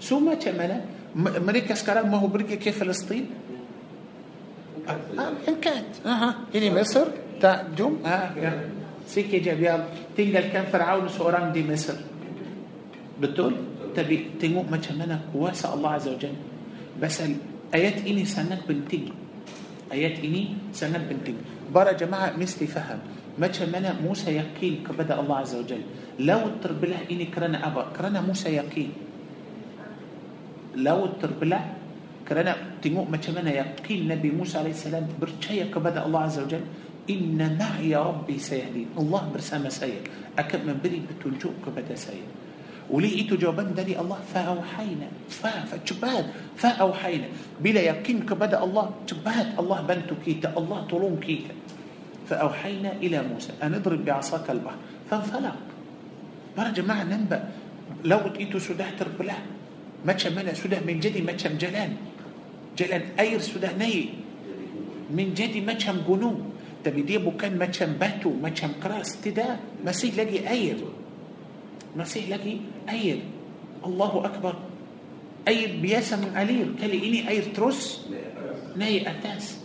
سو ما تمنى مريكا سكران ما هو بريكا كيف فلسطين؟ ان كانت أها. إلي مصر؟ بتاع جم ها سكي جبيال تلقى كان فرعون سوران دي مصر. بتقول؟ تبي تنو ما تشمنا كواسة الله عز وجل. بس آيات إني سنك بنتي آيات إني سنك بنتي برا جماعة مثلي فهم. ما تشمنا موسى يقين كبدأ الله عز وجل. لو تربلا إني كرنا أبا كرنا موسى يقين. لو تربلا كرنا تنو ما تشمنا يقين. نبي موسى عليه السلام برشاية كبدأ الله عز وجل. إن معي ربي سيهدين. الله برسامة سير أكب من بري بتنجوك بدا سير ولي إيتو جوابا دلي الله فأوحينا فا فأوحينا بلا يقين كبدا الله تشبات الله بنتو كيتا الله طولون كيتا فأوحينا إلى موسى أن اضرب بعصاك البحر فانفلق برجع مع ننبا لو تيتو سده تربلا ما تشمنا سده من جدي ما تشم جلان جلان أير سده ني من جدي ما تشم جنون تبي دي بوكان ما تشم باتو ما تشم كراس تدا مسيح لقي أير. مسيح لقي أير. الله أكبر. أي بياسة من قليل كلي إني أير تروس؟ ناي أتاس.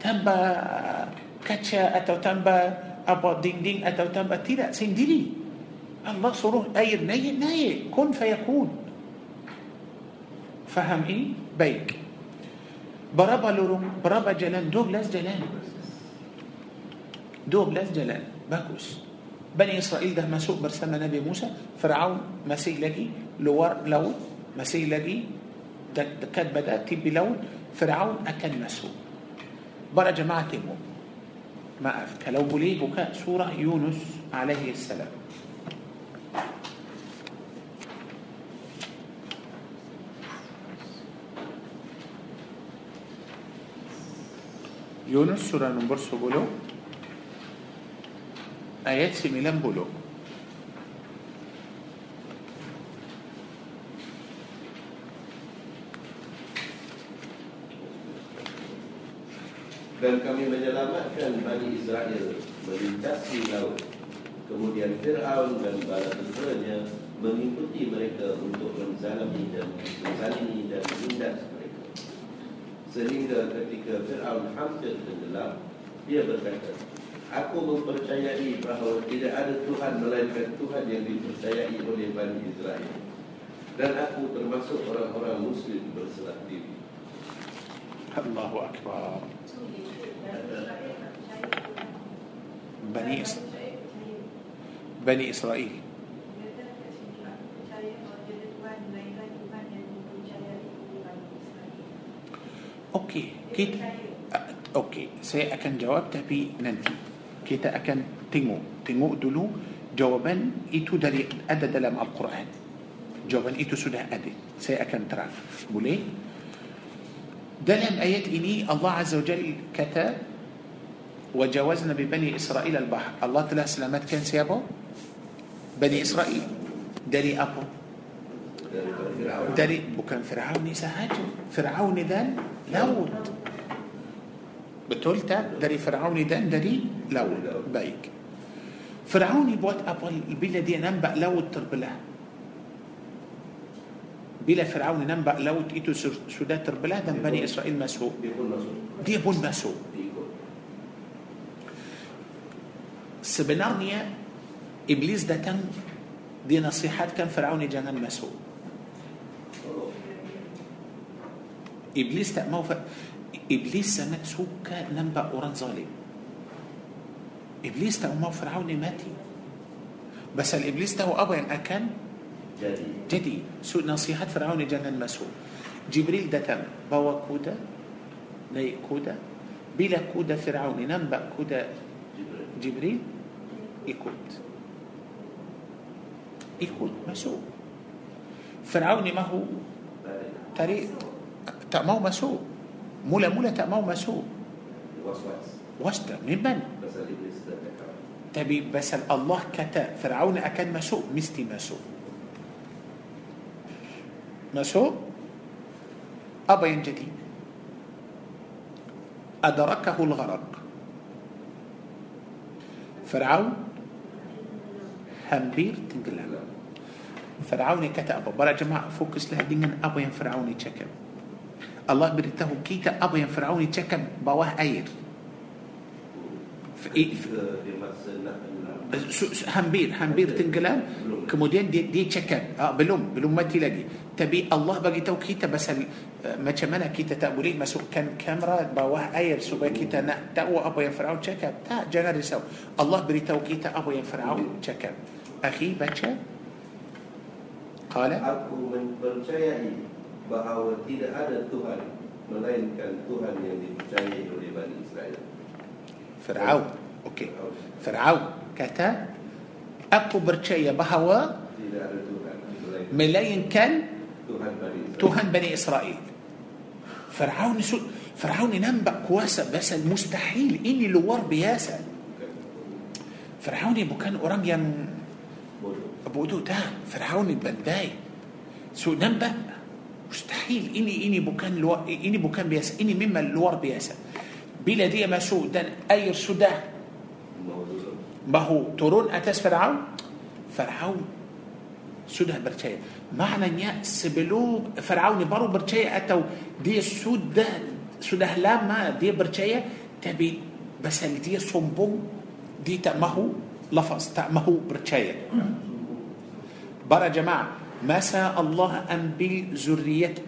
تنبأ كاتشا أتو تنبأ أبو دين دين أتو تنبأ تدا سندلي الله صروه أير ناي ناي كن فيكون. فهم إيه؟ بيك. برابا لورم برابا جلان دوب لاز جلان. دوم لاف جلال باكوس. بني إسرائيل ده مسوق برسمة نبي موسى. فرعون مسي لجي لور لون مسي لجي كان بدأت تيبي لون. فرعون أكل مسوق. برا جماعة مو ما أفك لو بلي بكاء سورة يونس عليه السلام. يونس سورة نمبر سبولو ayat 90 Dan kami menyelamatkan Bani Israel melintasi laut. Kemudian Fir'aun dan bala tenteranya mengikuti mereka untuk menzalimi dan menzalimi dan menindas mereka. Sehingga ketika Fir'aun hampir tenggelam, dia berkata, Aku mempercayai bahawa tidak ada Tuhan melainkan Tuhan yang dipercayai oleh Bani Israel. Dan aku termasuk orang-orang Muslim berserah diri. Allahu Akbar Bani Is- Bani Israel Okey, kita okey, saya akan jawab tapi nanti kita akan tengok tengok dulu jawapan itu dari ada dalam Al-Quran. Jawapan itu sudah ada. Saya akan terang. Boleh? Dalam ayat ini Allah Azza wa Jalla kata وجاوزنا ببني إسرائيل البحر الله telah selamatkan siapa? Bani Israel dari apa? Dari bukan Fir'aun sahaja Fir'aun dan laut بتولتا دري فرعوني دان دري لو بايك فرعوني بوات أبل بلا دي ننبأ لو تربلا بلا فرعوني ننبأ لو تيتو سودات تربلا دان بني إسرائيل مسو دي بون مسو سبنارنيا إبليس ده كان دي نصيحات كان فرعوني جانا مسو إبليس تأمو فرعوني إبليس سمت سوكا نمبا أوران ظالم. إبليس تأمه فرعون ماتي. بس الإبليس تأمه أبا أن أكن جدي سوء نصيحة فرعون جنة المسوء جبريل دتم. بوا كودا لي كودا. بلا كودا فرعون. نمبا كودا جبريل. يكود يكود مسوء. فرعون ما هو؟ طريق. تأمه مسوء. مولا مولا تأمو مسو وسط من من؟ تبي بس الله كتا. فرعون أكان مسو مستي مسو مسو أبا ينجدي أدركه الغرق. فرعون همبير تنقلها فرعوني كتا أبا. برا جماعة فوكس لها دينا أبا ين فرعوني تشكب Allah beritahu kita apa yang Firaun cakap bawah air. Hampir hampir tenggelam. Kemudian dia dia cakap ah, belum belum mati lagi. Tapi Allah bagi tahu kita pasal uh, macam mana kita tak boleh masukkan kamera bawah air supaya kita nak tahu apa yang Firaun cakap. Tak jangan risau. Allah beritahu kita apa yang Firaun cakap. Akhi baca. Aku mempercayai bahawa tidak ada Tuhan melainkan Tuhan yang dipercayai oleh Bani Israel. Firaun okey Firaun kata aku percaya bahawa Tidak ada Tuhan melainkan Tuhan Bani Israel. Tuhan Bani Israel Firaun su Firaun nampak kuasa pasal mustahil ini luar biasa Firaun bukan orang yang bodoh. bodoh tak Firaun ni pandai so nampak مستحيل. إني إني بكان لو إني بكان بيأس. إني مما الور بياسة بلا دي ما سو دن أي سودا ما هو؟ ترون أتاس فرعون؟ فرعون. سودا برشاية. معنى يا سبلو فرعون برو برشاية أتو دي سودا سودا لاما دي برشاية تبي بس دي صنبوم دي تأمهو لفظ. تأمهو برشاية. برا جماعة ما سا الله أم بل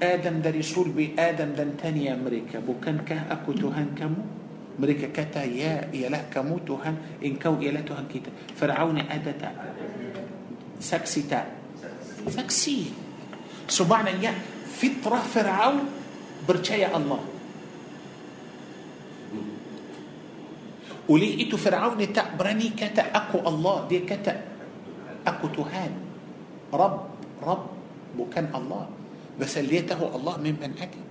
آدم دا رسول بي آدم دا تاني أمريكا بو كان كه أكو تهان كمو؟ مريكا كتا يا إله لا كمو تهان إن كو إله لا تهان كتا فرعون آدة سكسي تا سكسي. سو يا فطرة فرعون برشاية الله. وليه إتو فرعون تا براني كتا أكو الله دي كتا أكو تهان رب. Rabb bukan Allah pasal dia tahu Allah memang ada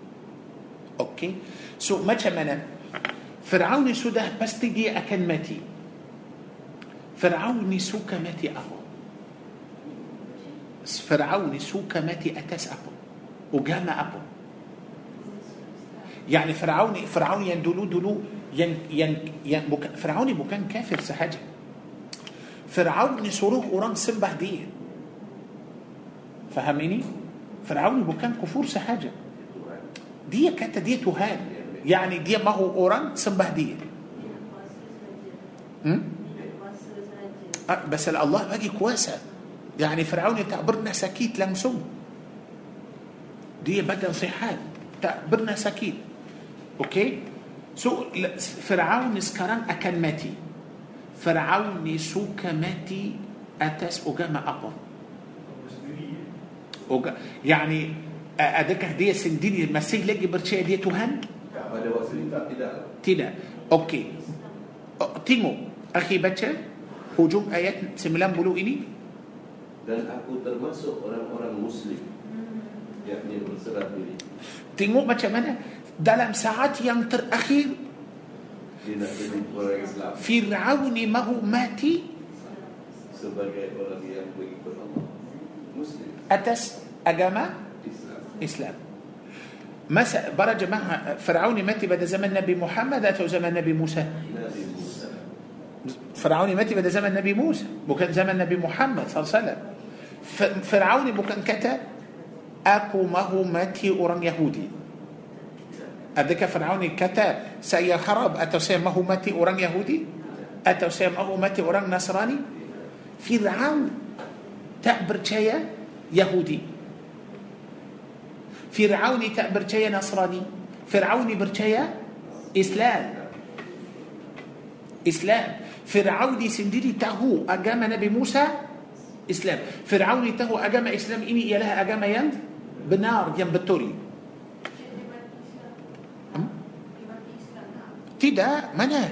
okey so macam mana Firaun sudah pasti dia akan mati Firaun suka mati apa Firaun suka mati atas apa agama apa يعني فرعون فرعون yang yang yang bukan Firaun ni bukan kafir sahaja. Firaun ni suruh orang sembah dia. فهميني؟ فرعون يبقى كان كفور سحاجة. دي كانت دي تهان. يعني دي ما هو أوران سمبه دي آه، بس الله باقي كواسة. يعني فرعون يتعبرنا سكيت لمسوم دي بدا صحان تعبرنا سكيت أوكي؟ سو فرعون سكران أكن ماتي. فرعون سوك ماتي. اتس اوجاما ابو A- adakah dia sendiri masih lagi percaya dia Tuhan? Pada waktu itu tidak. Tidak. Oh, tengok. Akhi 90 ini. Dan aku termasuk orang-orang Muslim yakni berserah diri. Tengok macam mana dalam saat yang terakhir Firaun mahu mati sebagai orang yang Allah. Muslim أتس أجامة؟ إسلام. برج ما فرعوني مات بعد زمن نبي محمد أتوا زمن نبي موسى. فرعوني مات بعد زمن نبي موسى وكان زمن نبي محمد صلى الله عليه وسلم. فرعوني بكن كتا أكو ما هو مات أورام يهودي. أدك فرعوني كتا سي خراب أتوا ما هو مات أورام يهودي؟ أتوا ما هو مات أورام نصراني؟ فرعون تعبر شيئا؟ يهودي. فرعون تأبرتيا نصراني. فرعون برتيا إسلام. إسلام. فرعون سندري تهو أجام نبي موسى إسلام. فرعون تهو أجام إسلام. إني إله أجام يند بنار ين بتوري. تدا منا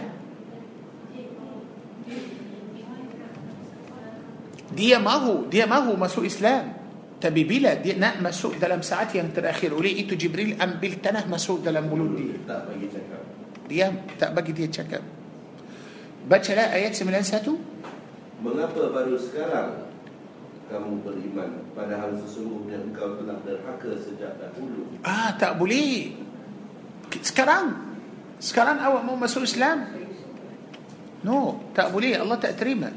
dia mahu dia mahu masuk Islam Tapi bila dia nak masuk dalam saat yang terakhir Oleh itu Jibril ambil tanah masuk dalam mulut dia. Tak bagi cakap. Dia tak bagi dia cakap. Bacalah ayat 91 Mengapa baru sekarang kamu beriman Padahal sesungguhnya engkau telah derhaka sejak dahulu? Ah tak boleh. Sekarang. Sekarang awak mau masuk Islam? No Tak boleh. Allah tak terima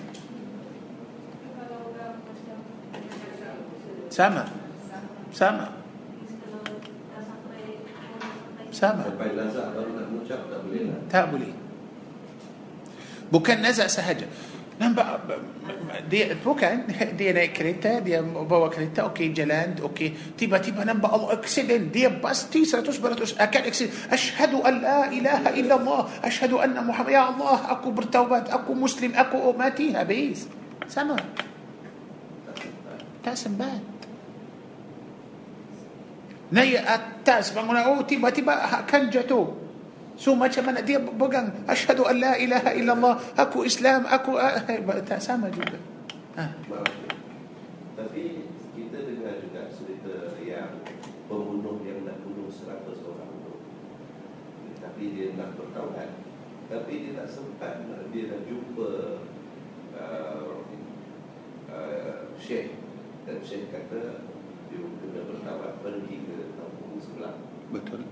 سامع. سامع. سما تابولي بوكان نزع سهجة. نعم دي بوكان دي أنا كريتا دي بابا كريتا أوكي جلاند أوكي. تيبا تيبا نمبا الله اكسيدن دي بس تي سراتوس براتوس اكان اكسيدن أشهد أن لا إله إلا الله. أشهد أن محمد يا الله أكو برتوبات أكو مسلم أكو اوماتي هابيس سامع. تأسم بات naik atas bangunan. Oh tiba-tiba akan jatuh. So macam mana dia pegang Asyhadu an la ilaha illallah. Aku Islam Aku uh, Tak sama juga. Ha. Tapi kita dengar juga cerita yang Pembunuh yang nak bunuh seratus orang tu. Tapi dia nak bertaubat Tapi dia tak sempat Dia dah jumpa uh, uh, Syekh. Dan Syekh kata Dia kena bertaubat Pergi ke Betul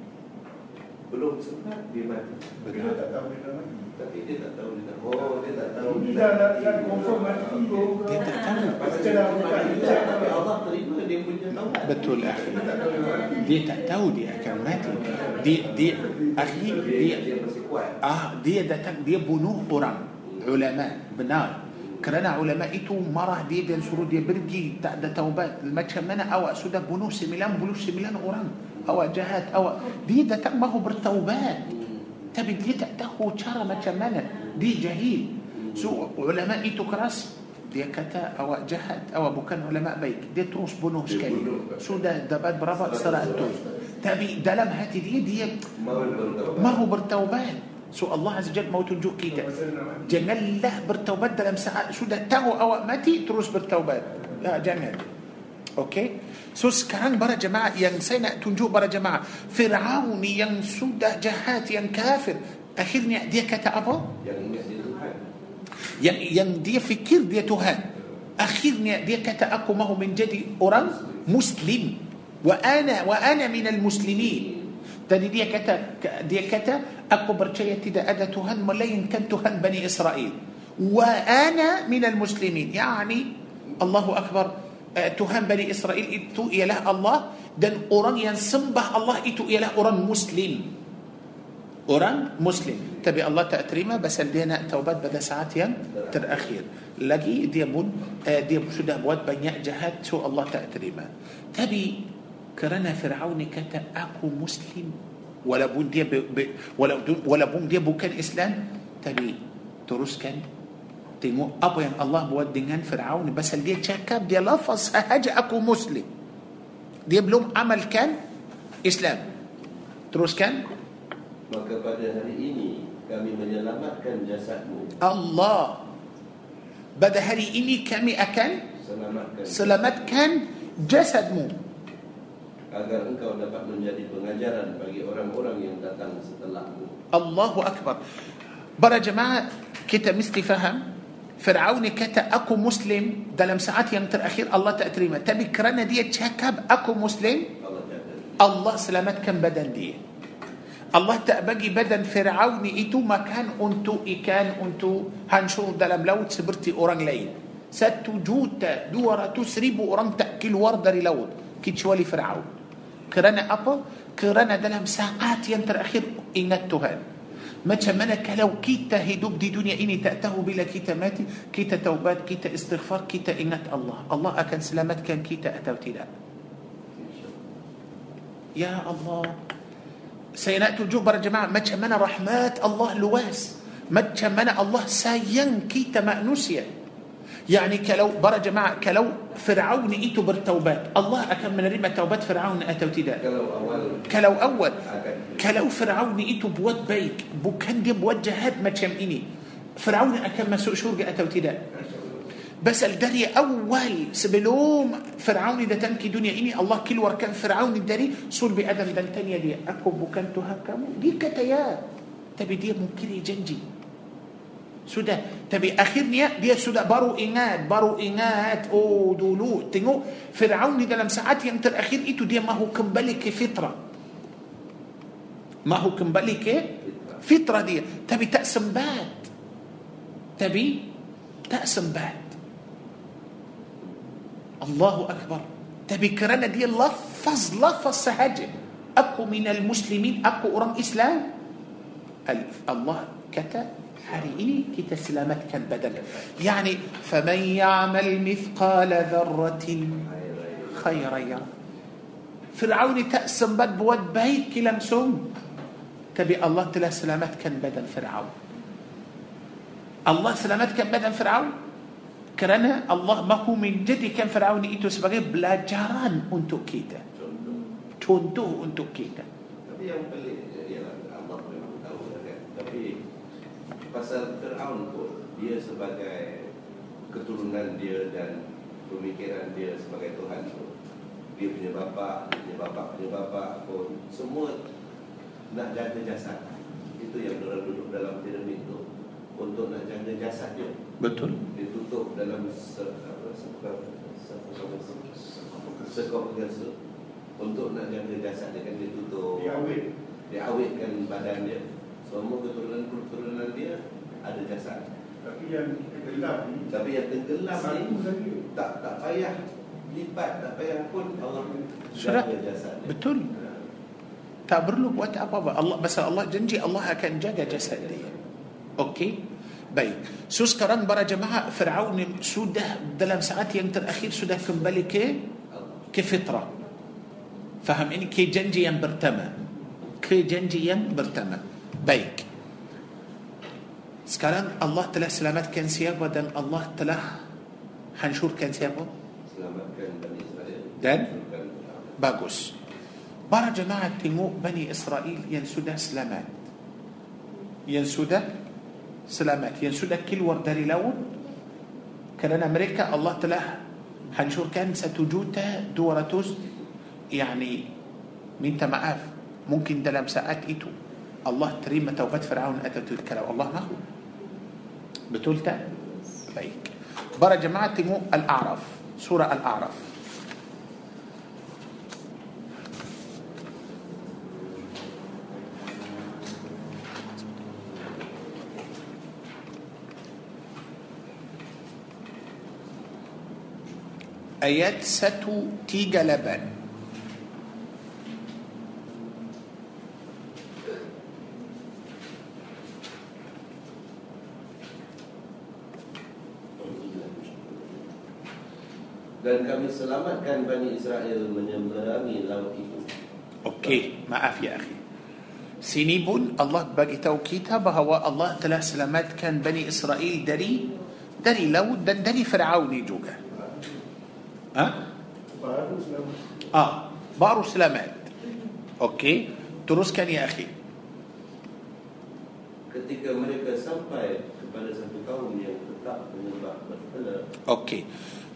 Belum sempat dia mati Dia tak tahu dia mati. Tapi dia tak tahu dia tak Oh dia tak tahu Dia dah dah confirm mati. Dia tak tahu. Pasal dia hijab Tapi Allah terima dia punya taubat Betul akhi Dia tak tahu dia mati. Akan mati Dia dia akhi dia, ah dia datang dia bunuh orang ulama benar kerana ulama itu marah dia dan suruh dia pergi tak ada taubat macam mana awak sudah bunuh 99 orang أواجهات أو دي ده تقبه بالتوبات. تبي دي تأته شارة ما كمالة دي جهيل. سو علماء تكرس دي كتا أو جهد أو بكن علماء بيك. دي تروس بنوش كلي سو ده ده بعد برافا استرأتو تبي دلم هاتي دي دي ما هو بالتوبات. سو الله عز وجل موت جو كيتا. جمل له بالتوبات دلم ساعة. سو ده تهو أو ماتي تروس بالتوبات. لا جمل Okey. So sekarang para jemaah yang saya nak tunjuk para jemaah, Firaun yang sudah jahat, yang kafir, akhirnya dia kata apa? Yang ingat dia Tuhan Yang yang dia fikir dia Tuhan. Akhirnya dia kata aku mahu menjadi orang muslim. Wa ana wa ana minal muslimin. Tadi dia kata dia kata aku percaya tidak ada Tuhan melainkan Tuhan Bani Israel. Wa ana minal muslimin. Yani Allahu Akbar. Uh, Tuhan Bani Israel itu ialah Allah dan orang yang sembah Allah itu ialah orang Muslim. Orang Muslim. Tapi Allah tak terima pasal dia nak taubat pada saat yang terakhir. Lagi dia pun uh, dia sudah buat banyak jahat so Allah tak terima. Tapi kerana Firaun kata aku Muslim walaupun dia be, be, walaupun, walaupun dia bukan Islam tapi teruskan تيمو أبو الله بود فرعون بس اللي تشكب دي لفظ هاجي أكو مسلم. دي بلوم عمل كان إسلام. تروس كان؟ الله. بعد هاري إني كامي أكن سلامت كان جسد مو agar engkau dapat menjadi pengajaran bagi فرعون كتا أكو مسلم دلم ساعات ينتر أخير الله تأتريمه. تبي كرنا دي تشكب أكو مسلم؟ الله سلامت كم بدن دي. الله تأبقي بدن فرعون إتو ما كان أنتو إكان أنتو هنشور لم لوت سبرتي أوران لين. ستو جوتا دورة تسريب أوران تأكل وردة لوت كيت شوالي فرعون. كرنا أبو كرنا دلم ساعات ينتر أخير إنتو هان. متى منك لو كيتا هيدوب دي دنيا إني تأته بلا كيتا ماتي كيتا توبات كيتا استغفار كيتا إنت الله. الله أكن سلامت كان كيتا أتوتي لا يا الله. سينأت الجبر جماعة متى من رحمات الله لواس؟ متى من الله سينكيت كيتا مأنوسيا؟ يعني كلو برا جماعة كلو فرعون إيتو برتوبات الله أكم من ريمة توبات فرعون أتو تدا كلو أول. كلو أول. كلو فرعون إيتو بود بيك. بكان دي بوجهات ما تشمئني فرعون أكم ما سوق شورق أتو تدا بس الدري أول سبلوم فرعون إذا تنكي دنيا إني. الله كل وركان فرعون الدري. صول بأدم دلتانيا دي أكو بكان تهكم دي كتيا تبي دي ممكن يجنجي. Sudah tapi akhirnya dia sudah baru ingat baru ingat oh dulu tengok Firaun di dalam saat yang terakhir itu dia mahu kembali ke fitrah mahu kembali ke fitrah dia tapi tak sempat tapi tak sempat Allahu Akbar tapi kerana dia lafaz lafaz sahaja aku minal muslimin aku orang Islam Allah kata hari ini kita selamatkan badan. Yani, فَمَنْ يَعْمَلْ مِثْقَالَ ذَرَّةٍ خيرا خَيْرَيَا فرعون تأسم بد بود بهيك بيت كلمسهم تبي الله تلا سلامت كان بدن فرعون. الله سلامت كان بدن فرعون؟ كرنا الله ما هو من جدي كان فرعون إيتو سبقه بلا جاران أنتو كيتا. تونتو أنتو كيتا. تبي يوم الله pasal Fir'aun pun dia sebagai keturunan dia dan pemikiran dia sebagai Tuhan tu dia punya bapa, dia punya bapa punya bapa pun semua nak jaga jasad. Itu yang orang duduk dalam piramid tu untuk nak jaga jasad dia. betul Ditutup dalam se, apa, sekop sekop gersa untuk nak jaga jasad dia kan dia tutup Diawet. dia awetkan badan dia semua keturunan-keturunan dia ada jasad. Tapi yang gelap ni tapi yang tenggelam ni saja. tak tak payah lipat tak payah pun Allah Sudah. jasad dia. betul. Tak perlu buat apa-apa. Allah pasal Allah janji Allah akan jaga jasad dia. Okey? Baik. So sekarang para jemaah Firaun sudah dalam saat yang terakhir sudah kembali ke ke fitrah. Faham ini? Ke janji yang pertama. Ke janji yang pertama baik sekarang Allah telah selamatkan siapa dan Allah telah hancurkan siapa Dan? Bagus para jemaah tengok Bani Israel yang sudah selamat yang sudah selamat yang sudah keluar dari laut kerana mereka Allah telah hancurkan satu juta dua ratus yani minta maaf mungkin dalam saat itu الله تريم توبات فرعون اتى أتت الكلام الله ما هو بتولت بيك برا جماعة مو الأعراف سورة الأعراف. آيات ستو تيجا لبن. Dan kami selamatkan Bani Israel menyeberangi laut itu Okey, maaf ya akhi. Sini pun Allah bagi tahu kita bahawa Allah telah selamatkan Bani Israel dari dari laut dan dari Firaun juga. Ha? Baru selamat. Ah, baru selamat. Okey, teruskan ya akhi. ketika mereka sampai kepada satu kaum yang tetap menyembah berhala Okey.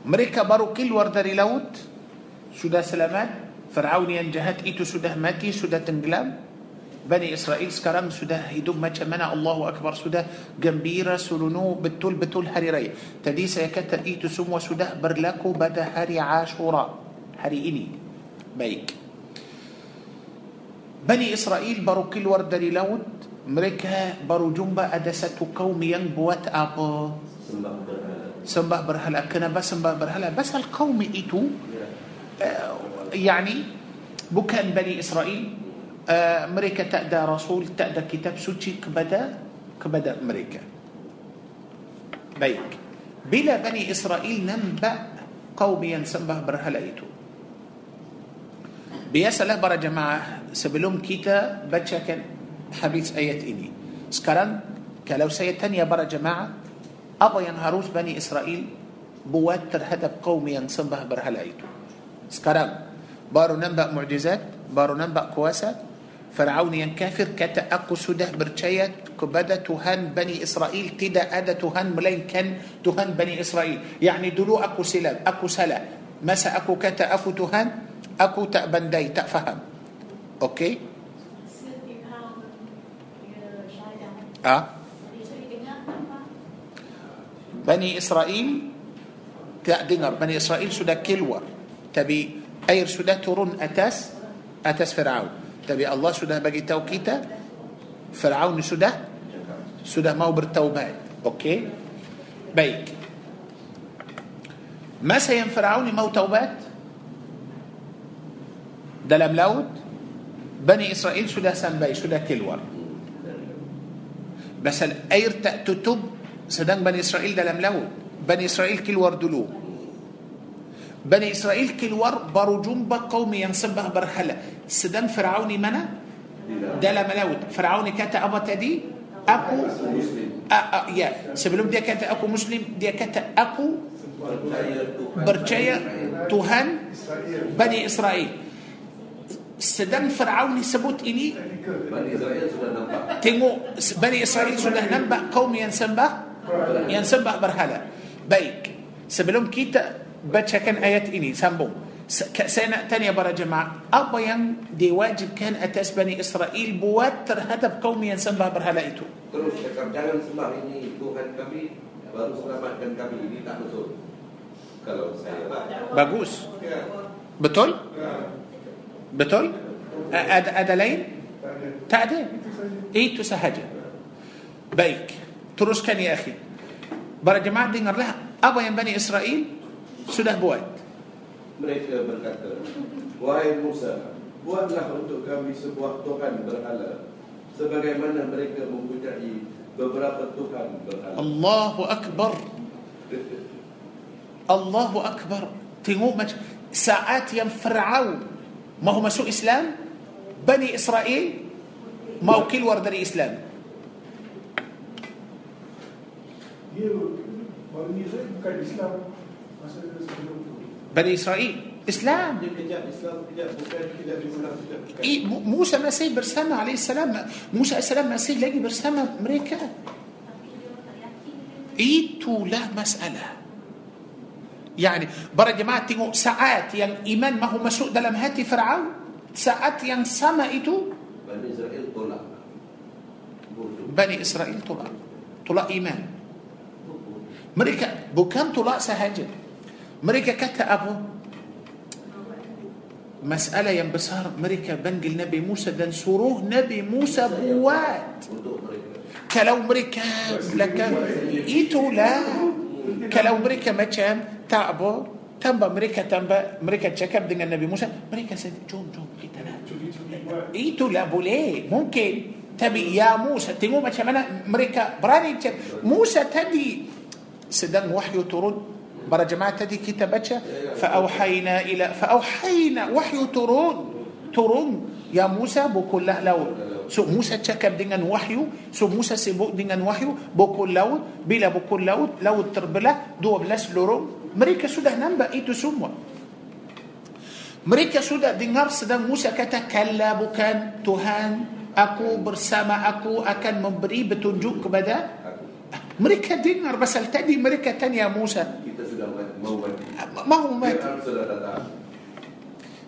Mereka baru keluar dari laut sudah selamat. Firaun yang jahat itu sudah mati, sudah tenggelam. Bani Israel sekarang sudah hidup macam mana Allahu Akbar sudah gembira seronok betul-betul hari raya. Tadi saya kata itu semua sudah berlaku pada hari Ashura. Hari ini. Baik. Bani Israel baru keluar dari laut. Mereka baru jumpa ada satu kaum yang buat apa? sembah berhala سنبه برهلا كنا بس سنبه برهلا بس القوم إتو آه، يعني بكان بني إسرائيل Ah, mereka tak ada rasul tak ada kitab suci kepada kepada mereka. Baik. Bila Bani Israel nampak kaum yang sembah berhala itu biasalah para jemaah sebelum kita baca habis ayat ini. Sekarang kalau saya tanya para jemaah apa yang harus Bani Israel buat terhadap kaum yang sembah berhala itu. Sekarang baru nampak mukjizat, baru nampak kuasa. Firaun yang kafir kata aku sudah percaya kepada Tuhan Bani Israel tidak ada Tuhan melainkan Tuhan Bani Israel. Yani dulu aku silap, aku salah. Masa aku kata aku Tuhan, aku tak bandai, tak faham. Okey? Ah, Jadi saya dengar apa? Bani Israel dengar Bani Israel sudah keluar tapi air sudah turun atas atas Firaun tapi Allah sudah bagi tahu kita Firaun sudah sudah mahu bertaubat okey baik masa yang Firaun mahu taubat dalam laut Bani Israel sudah sampai sudah keluar Pasal air tutup sedang Bani Israel dalam laut. Bani Israel keluar dulu Bani Israel keluar berjumpa kaum yang sembah berhala. Sedang Firaun di mana? Dalam laut. Firaun ni kata apa tadi aku? Ya. Sebelum dia kata aku muslim? Dia kata aku percaya Tuhan Bani Israel. Sedang Firaun ni sebut ini? بني إسرائيل سدان بني إسرائيل سدان نبأ. قوم ينسبه yang sembah berhala. Baik. Sebelum kita bacakan ayat ini sambung. Saya nak tanya para jemaah, apa yang diwajibkan atas Bani Israel buat terhadap kaum yang sembah berhala itu? Terus cakap jangan sembah ini Tuhan kami baru selamatkan kami ini tak betul. Kalau saya Bagus. ya, Betul? Betul? A- Ada ada lain? Tak ada. Itu sahaja. Baik. Teruskan ya akhi. Para jemaah dengarlah apa yang Bani Israel sudah buat. mereka berkata, wahai Musa, buatlah untuk kami sebuah Tuhan berhala, sebagaimana mereka mempunyai beberapa Tuhan berhala. Allahu Akbar. Allahu Akbar. Tengok macam saat yang Fir'aun mahu masuk Islam, Bani Israel mau keluar dari Islam. Dia Bani Israel bukan Islam masa sebelum tu. Bani Israel Islam. Dia kejap Islam, kejap bukan, kejap Islam, kejap بني إسرائيل إسلام موسى ما سي برسامة عليه السلام موسى السلام ما سي لقي برسامة أمريكا إيتو لا مسألة يعني برا جماعة ساعات يعني إيمان ما هو مسوء دلم هاتي فرعون ساعات يعني سما إيتو بني إسرائيل طلع بني إسرائيل طلع طلع إيمان mereka bukan tolak sahaja mereka kata apa masalah yang besar mereka panggil Nabi Musa dan suruh Nabi Musa buat kalau mereka belakang itulah kalau mereka macam tak apa tambah mereka tambah mereka cakap dengan Nabi Musa mereka saja jom jom kita nak itulah boleh mungkin tapi ya Musa tengok macam mana mereka berani cakap Musa tadi sedang wahyu turun para jemaah tadi kita baca faauhayna ila faauhayna wahyu turun turun ya Musa bukul laut so Musa cakap dengan wahyu so Musa sibuk dengan wahyu bukul laut bila bukul laut laut terbelah 12 lorong mereka sudah nampak itu semua mereka sudah dengar sedang Musa kata kalla bukan Tuhan aku bersama aku akan memberi petunjuk kepada مريكا دينار بس التدي مريكا تانية موسى. ما هو مات.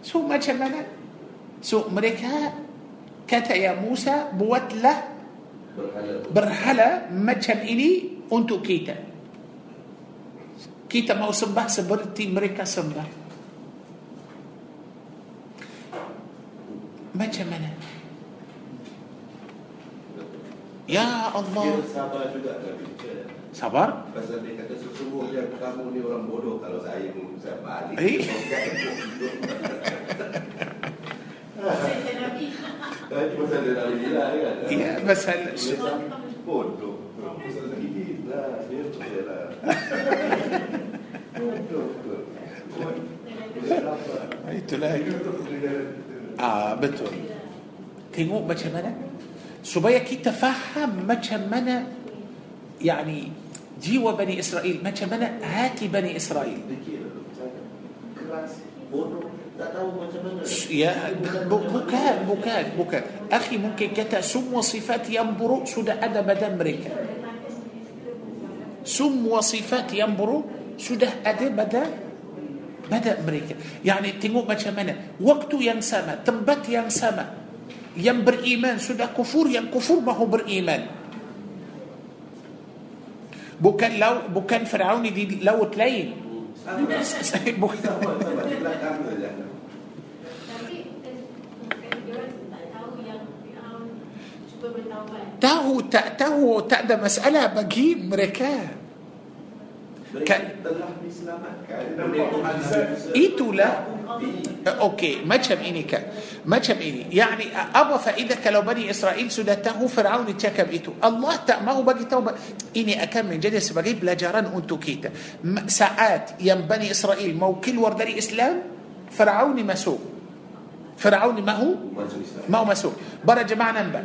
سو ما جمالا سو مريكا كتا يا موسى بوت له برحلة ما جم إلي أنتو كيتا. كيتا ما سبه سبرتي مركه سمبه ما جمالا Ya Allah. Dia sabar juga Nabi. Sabar? Pasal dia kata sesungguhnya kamu ni orang bodoh kalau saya saya balik. Eh. Saya Nabi. Tadi pasal dia Nabi gila kan. Ya, pasal bodoh. Lah dia lah. Bodoh. itulah. Ah betul. Tengok macam mana سبيا كي تفهم ما تشمنا يعني جيوا بني إسرائيل ما تشمنا هاتي بني إسرائيل. يا بكاء بكاء بكاء. أخي ممكن كتا سم وصفات ينبرو سود أدب دمرك. سم وصفات ينبرو سود أدب بدأ أمريكا يعني تنقو ما تشمنا وقتو ينسامة تنبت ينسامة. Yang beriman sudah kufur, yang kufur mahu beriman. Bukan lau, bukan Firaun di laut lain. bukan. Tahu tak tahu tak ada masalah bagi mereka. إيتو لا أوكي ما تشم إني كان ما تشم إني يعني أبا فإذا كلو بني إسرائيل سدته فرعون تكب إيتو. الله ما هو بقي توبة؟ إني أكم من جدي سبقي بلا جاران أنتو كيتا ساعات يم بني إسرائيل موكل وردري إسلام فرعون مسوق فرعون ما هو؟ ما هو مسوق برا جمعنا نبا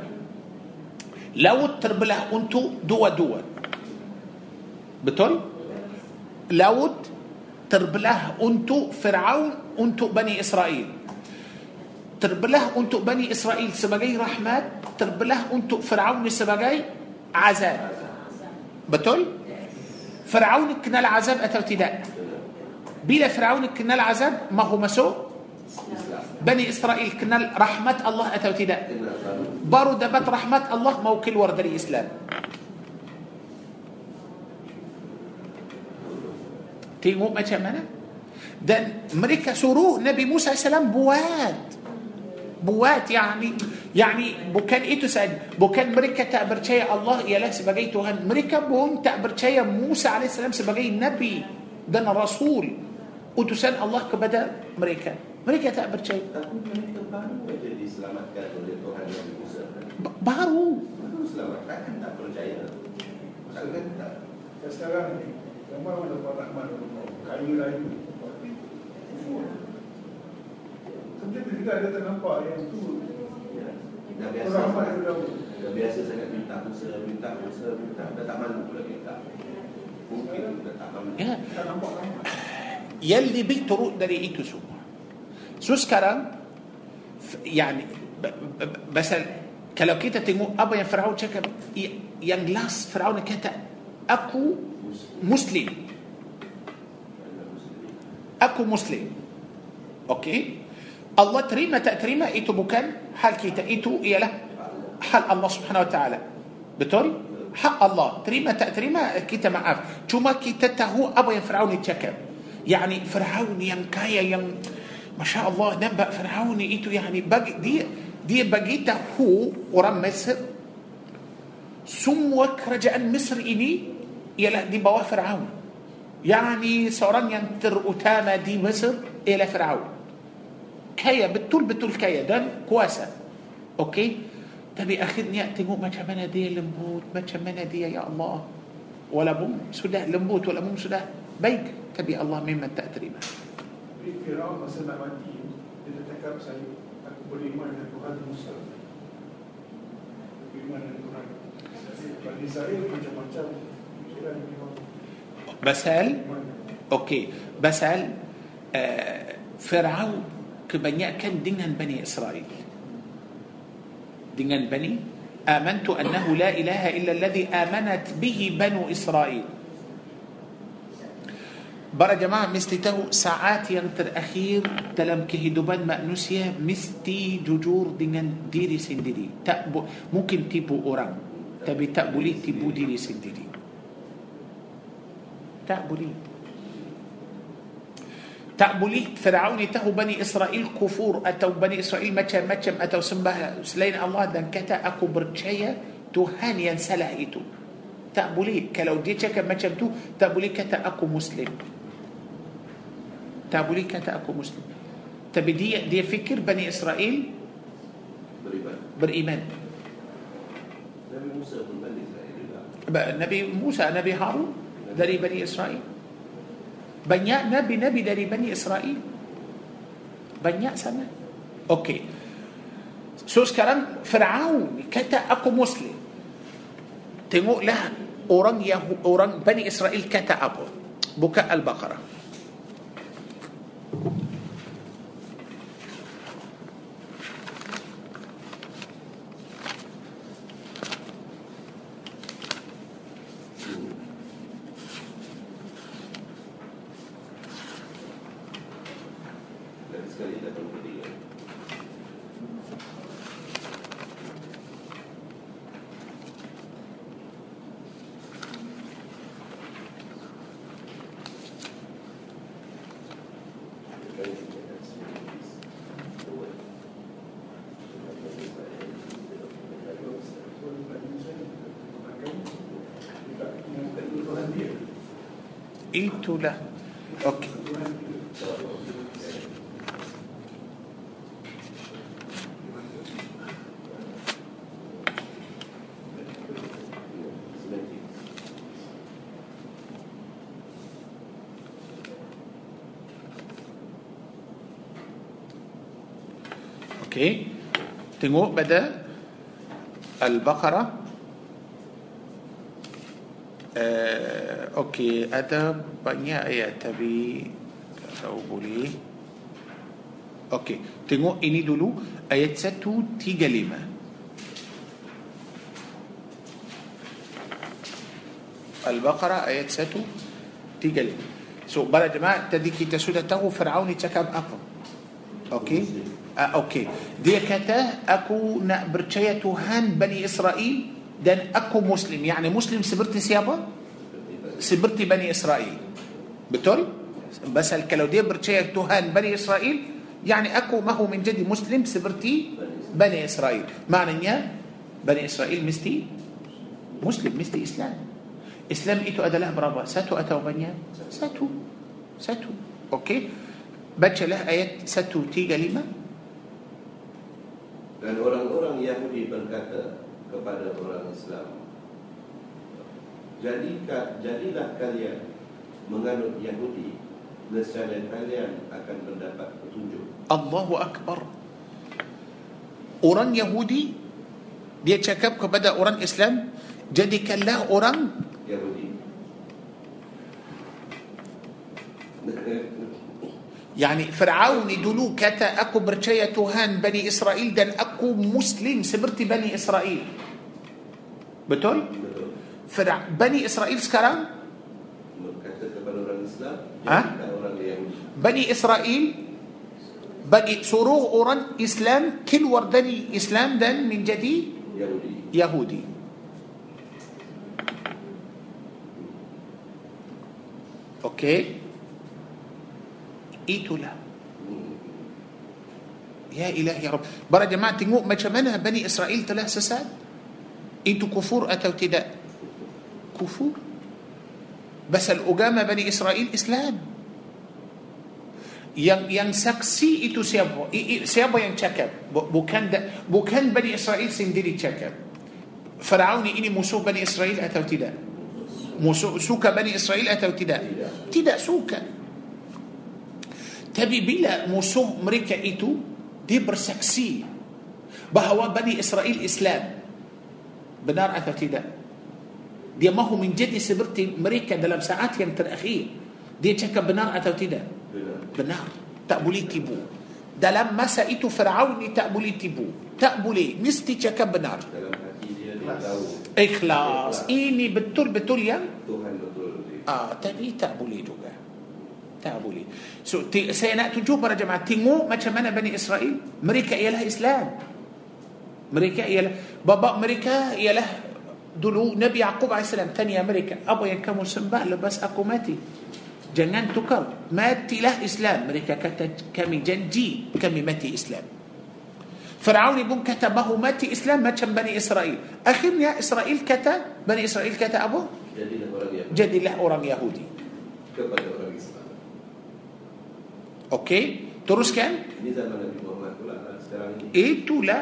لو تربله أنتو دوا دوا. Betul laut terbelah untuk Firaun untuk Bani Israel. Terbelah untuk Bani Israel sebagai rahmat terbelah untuk Firaun sebagai azab. Betul? Firaun kena azab atau tidak bila Firaun kena azab mahu masuk Bani Israel kena rahmat Allah atau tidak baru dapat rahmat Allah mahu keluar dari Islam. Tengok macam mana? Dan mereka suruh Nabi Musa AS buat. Buat yani yani bukan itu saja. Bukan mereka tak percaya Allah ialah sebagai Tuhan. Mereka pun tak percaya Musa AS sebagai Nabi dan Rasul. Utusan Allah kepada mereka. Mereka tak percaya. Tapi mereka baru saja diselamatkan oleh Tuhan Nabi Musa. Ba- Baru. Baru selamat, takkan tak percaya. Tak. Sekarang ni, gambar mana dapat rahmat Allah. Kayu layu. Tapi, kufur. Sebenarnya kita ada ternampak yang tu. Ya. Dah biasa. Rahmat dah. Dah biasa sangat minta Musa, minta Musa, minta. Dah tak malu pula minta. Mungkin dah tak malu. Ya. Tak nampak rahmat. yang lebih turut dari itu semua. So sekarang f- yani b- b- pasal kalau kita tengok apa yang Firaun cakap yang last Firaun kata Aku muslim. Aku muslim. Okey. Allah terima tak terima itu bukan hal kita itu ialah hal Allah سبحانه وتعالى. Betul? Hak Allah. Terima tak terima kita maaf cuma kita tahu apa Firaun cakap yakni Firaun yang kaya yang ما شاء الله نبأ فرعون إيتو يعني بق دي دي بقيته هو ورم مصر semua kerajaan Mesir ini ialah di bawah Firaun yani seorang yang terutama di Mesir ialah Firaun kaya betul-betul kaya dan kuasa okey tapi akhirnya tengok macam mana dia lembut macam mana dia ya Allah walaupun sudah lembut walaupun sudah baik tapi Allah memang tak terima Fir'aun masa nak mati, dia cakap saya, aku beriman dengan Tuhan Musa. Beriman dengan Tuhan. بسال أوكي بسال فرعون كبنيكن دينا بني اسرائيل دينا بني امنت انه لا اله الا الذي امنت به بنو اسرائيل برا جماعة مستي تو ساعات ينتر أخير تلم كهدوبان مأنوسيا مستي ججور دينا ديري سندري ممكن تيبو أوران tapi tak boleh tipu diri sendiri. Tak boleh. Tak boleh Firaun tahu Bani Israel kufur atau Bani Israel macam-macam atau sembah selain Allah dan kata aku percaya Tuhan yang salah itu. Tak boleh. Kalau dia cakap macam tu, tak boleh kata aku Muslim. Tak boleh kata aku Muslim. Tapi dia dia fikir Bani Israel Beriman. beriman. Nabi Musa pun Bani Israel juga. Nabi Musa, Nabi Harun dari Bani Israel. Banyak Nabi-Nabi dari Bani Israel. Banyak sana. Okey. So sekarang Fir'aun kata aku Muslim. Tengoklah orang Yahu, orang Bani Israel kata apa buka Al-Baqarah قلت له. أوكي. أوكي. بدأ البقرة. أوكي ادب بانيا يا تبي أو بولي أوكي تنو اني دولو ايات ساتو تيجا لما البقرة ايات ساتو تيجا لما سو so, بلا جماعة تدي كي تسودة تغو فرعون تكاب اكو أوكي آه, أوكي دي كتا اكو نأبرتشية تهان بني اسرائيل Dan aku Muslim يعني Muslim seperti siapa seperti بني إسرائيل. Betul pasal dia percaya Tuhan بني إسرائيل يعني aku mahu menjadi Muslim seperti بني إسرائيل. Maknanya بني إسرائيل mesti Muslim mesti Islam. Islam itu adalah berapa satu atau banyak satu satu okey? Bacalah ayat satu tiga lima لأن أوران أوران يهودي بركاته kepada orang Islam Jadikah, Jadilah kalian menganut Yahudi Nescaya kalian akan mendapat petunjuk. Allahu Akbar. Orang Yahudi Dia cakap kepada orang Islam Jadikanlah orang Yahudi. Yani Fir'aun dulu kata Aku percaya Tuhan Bani Israel Dan aku Muslim seperti Bani Israel. Betul? Betul Fir'a- Bani Israel sekarang Berkata kepada orang Islam Ha? Orang Yahudi Bani Israel bagi suruh orang Islam keluar dari Islam dan menjadi Yahudi Yahudi. Okey. Itulah. Ya ilahi ya Rabb. Para jemaah tengok macam mana Bani Israel telah sesat. Itu kufur atau tidak? Kufur. Basal agama Bani Israel Islam. Yang yang saksi itu siapa? Siapa yang cakap? Bu- Bukan bukan Bani Israel sendiri cakap. Firaun ini musuh Bani Israel atau tidak? Musuh suka Bani Israel atau tidak? Tidak suka. Tapi bila musuh mereka itu dia bersaksi bahawa Bani Israel Islam benar atau tidak? Dia mahu menjadi seperti mereka dalam saat yang terakhir. Dia cakap benar atau tidak? Benar. Tak boleh tipu. Dalam masa itu Firaun ni tak boleh tipu. Tak boleh. Mesti cakap benar. Ikhlas. Ini betul-betul yang Tuhan betul ah tapi tak boleh juga. Tak boleh. So ti- saya nak tunjuk para jemaah tengok macam mana Bani Israel. Mereka ialah Islam. Mereka ialah bapa mereka ialah dulu Nabi Yaqub AS tanya mereka apa yang kamu sembah lepas aku mati jangan tukar matilah Islam mereka kata kami janji kami mati Islam Firaun pun kata bahu mati Islam macam Bani Israel akhirnya Israel kata Bani Israel kata apa Jadilah orang Yahudi jadilah orang Yahudi kepada orang Islam okey teruskan Ini zaman Nabi Muhammad pula sekarang ini itulah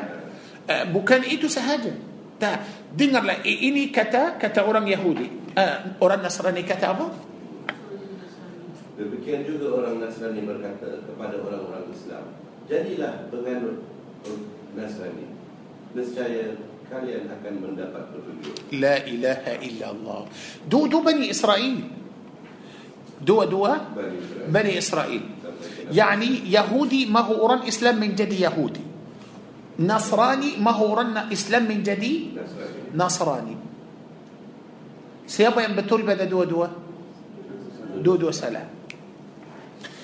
uh, bukan itu sahaja Tak. Dengarlah. Eh, ini kata kata orang Yahudi. Uh, orang Nasrani kata apa? Demikian juga orang Nasrani berkata kepada orang-orang Islam. Jadilah penganut Nasrani. Nescaya kalian akan mendapat petunjuk. La ilaha illallah. Dudu Bani Israel. Dua-dua Israel. Bani Israel. Bani Israel. Yani Yahudi mahu orang Islam menjadi Yahudi. أوران إسلام من جدي Nasrani. Siapa yang betul pada dua-dua? Dua-dua salah.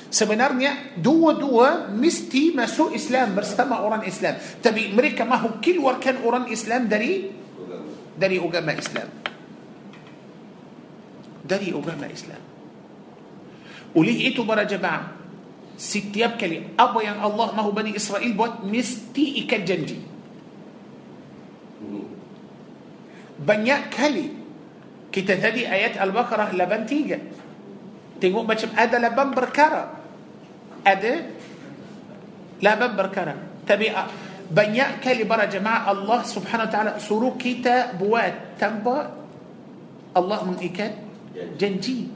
Sebenarnya dua-dua mesti masuk Islam bersama orang Islam. Tapi mereka mahu keluarkan orang Islam dari dari agama Islam. Dari agama Islam. Oleh itu para jemaah, setiap kali apa yang Allah mahu Bani Israel buat mesti ikat janji. Hmm. Banyak kali kita tadi ayat Al-Baqarah 83. Tengok macam ada laban perkara. Ada laban perkara. Tapi ah, banyak kali para jemaah Allah subhanahu wa ta'ala suruh kita buat tanpa Allah mengikat janji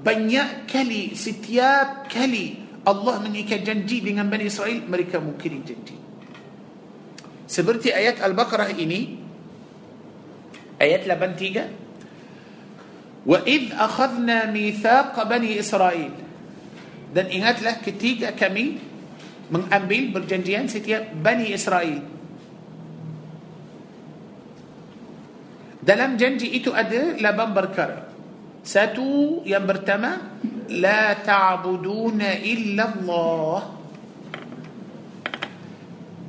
banyak kali setiap kali Allah mengikat janji dengan Bani Israel mereka mungkin janji. Seperti ayat Al-Baqarah ini ayat 83 وَإِذْ أَخَذْنَا mithaq bani Israel. Dan ingatlah ketika kami mengambil perjanjian setiap Bani Israel. Dalam janji itu ada 8 perkara ستو يمرتما لا تعبدون إلا الله.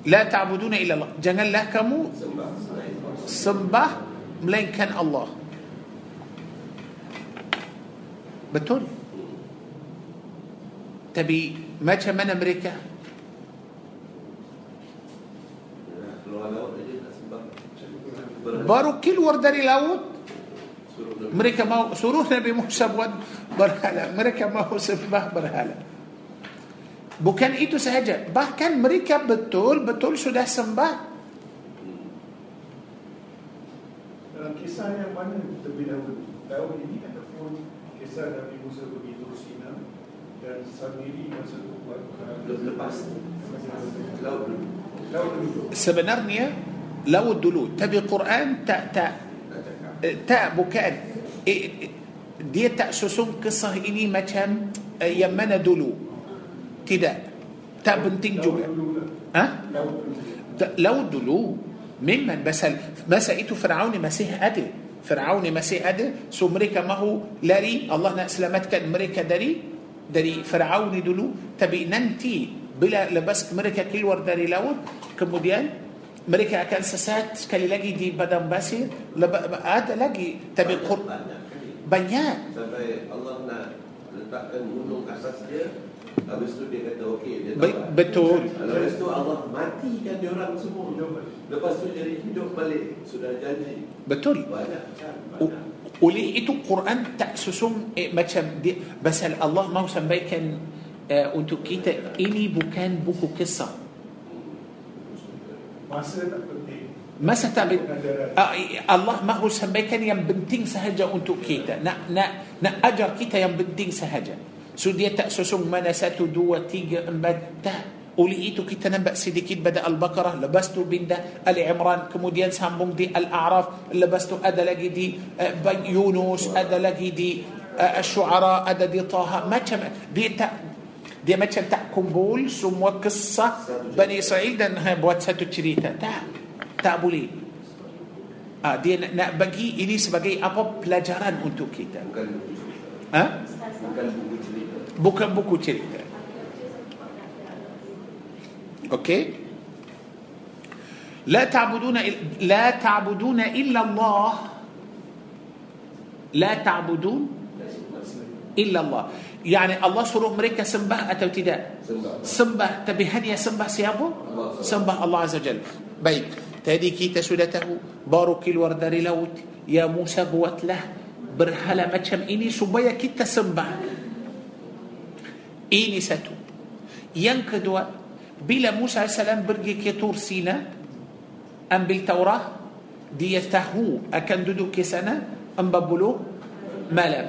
لا تعبدون إلا الله. Janganlah kamu? Sembah melainkan Allah. Betul tapi macam mana mereka? Baru keluar dari laut mereka mau suruh Nabi Musa buat berhala. Mereka mau sembah berhala. Bukan itu sahaja. Bahkan mereka betul-betul sudah sembah. Dalam kisah yang mana terlebih dahulu Tahun ini ataupun kisah Nabi Musa pergi Tur Sina Dan Samiri masa itu buat Le- Lepas laut dulu. Sebenarnya laut dulu. Tapi Quran tak tak tak bukan eh, eh, dia tak susun kisah ini macam eh, yang mana dulu tidak tak penting juga ha laut dulu memang pasal masa itu Firaun masih ada Firaun masih ada so mereka mahu lari Allah nak selamatkan mereka dari dari Firaun dulu tapi nanti bila lepas mereka keluar dari laut kemudian mereka akan sesat sekali lagi di padang pasir Leba- ada lagi tapi Banyak- Qur- banyak banyak Sampai Allah nak letakkan gunung atas dia Habis tu dia kata okey dia Be- betul Lepas tu Allah matikan dia orang semua. Lepas tu jadi hidup balik Sudah janji betul Banyak Banyak oleh itu Quran tak susung eh, macam dia pasal Allah mahu sampaikan uh, untuk kita ini bukan buku kisah Masa tak penting uh, Allah mahu sampaikan yang penting sahaja untuk kita nak nak nak ajar kita yang penting sahaja so dia tak susung mana satu dua tiga empat tak oleh itu kita nampak sedikit pada Al-Baqarah lepas tu pindah Ali Imran kemudian sambung di Al-A'raf lepas tu ada lagi di uh, Yunus ada lagi di uh, Asy-Syu'ara ada di Taha macam dia tak dia macam tak kumpul semua kisah Bani Israel dan ha, buat satu cerita tak tak boleh ah, dia nak, nak bagi ini sebagai apa pelajaran untuk kita Bukan buku cerita ha? Bukan buku cerita bukan buku cerita okey لا تعبدون لا تعبدون الا الله لا تعبدون الا الله يعني الله suruh mereka sembah atau tidak Sembah sembah tapi hanya sembah siapa Allah. sembah Allah Azza Jal baik tadi kita sudah tahu baru keluar dari laut ya Musa buatlah berhala macam ini supaya kita sembah ini satu yang kedua bila Musa AS pergi ke Tur Sina ambil Taurah dia tahu akan duduk ke sana 40 malam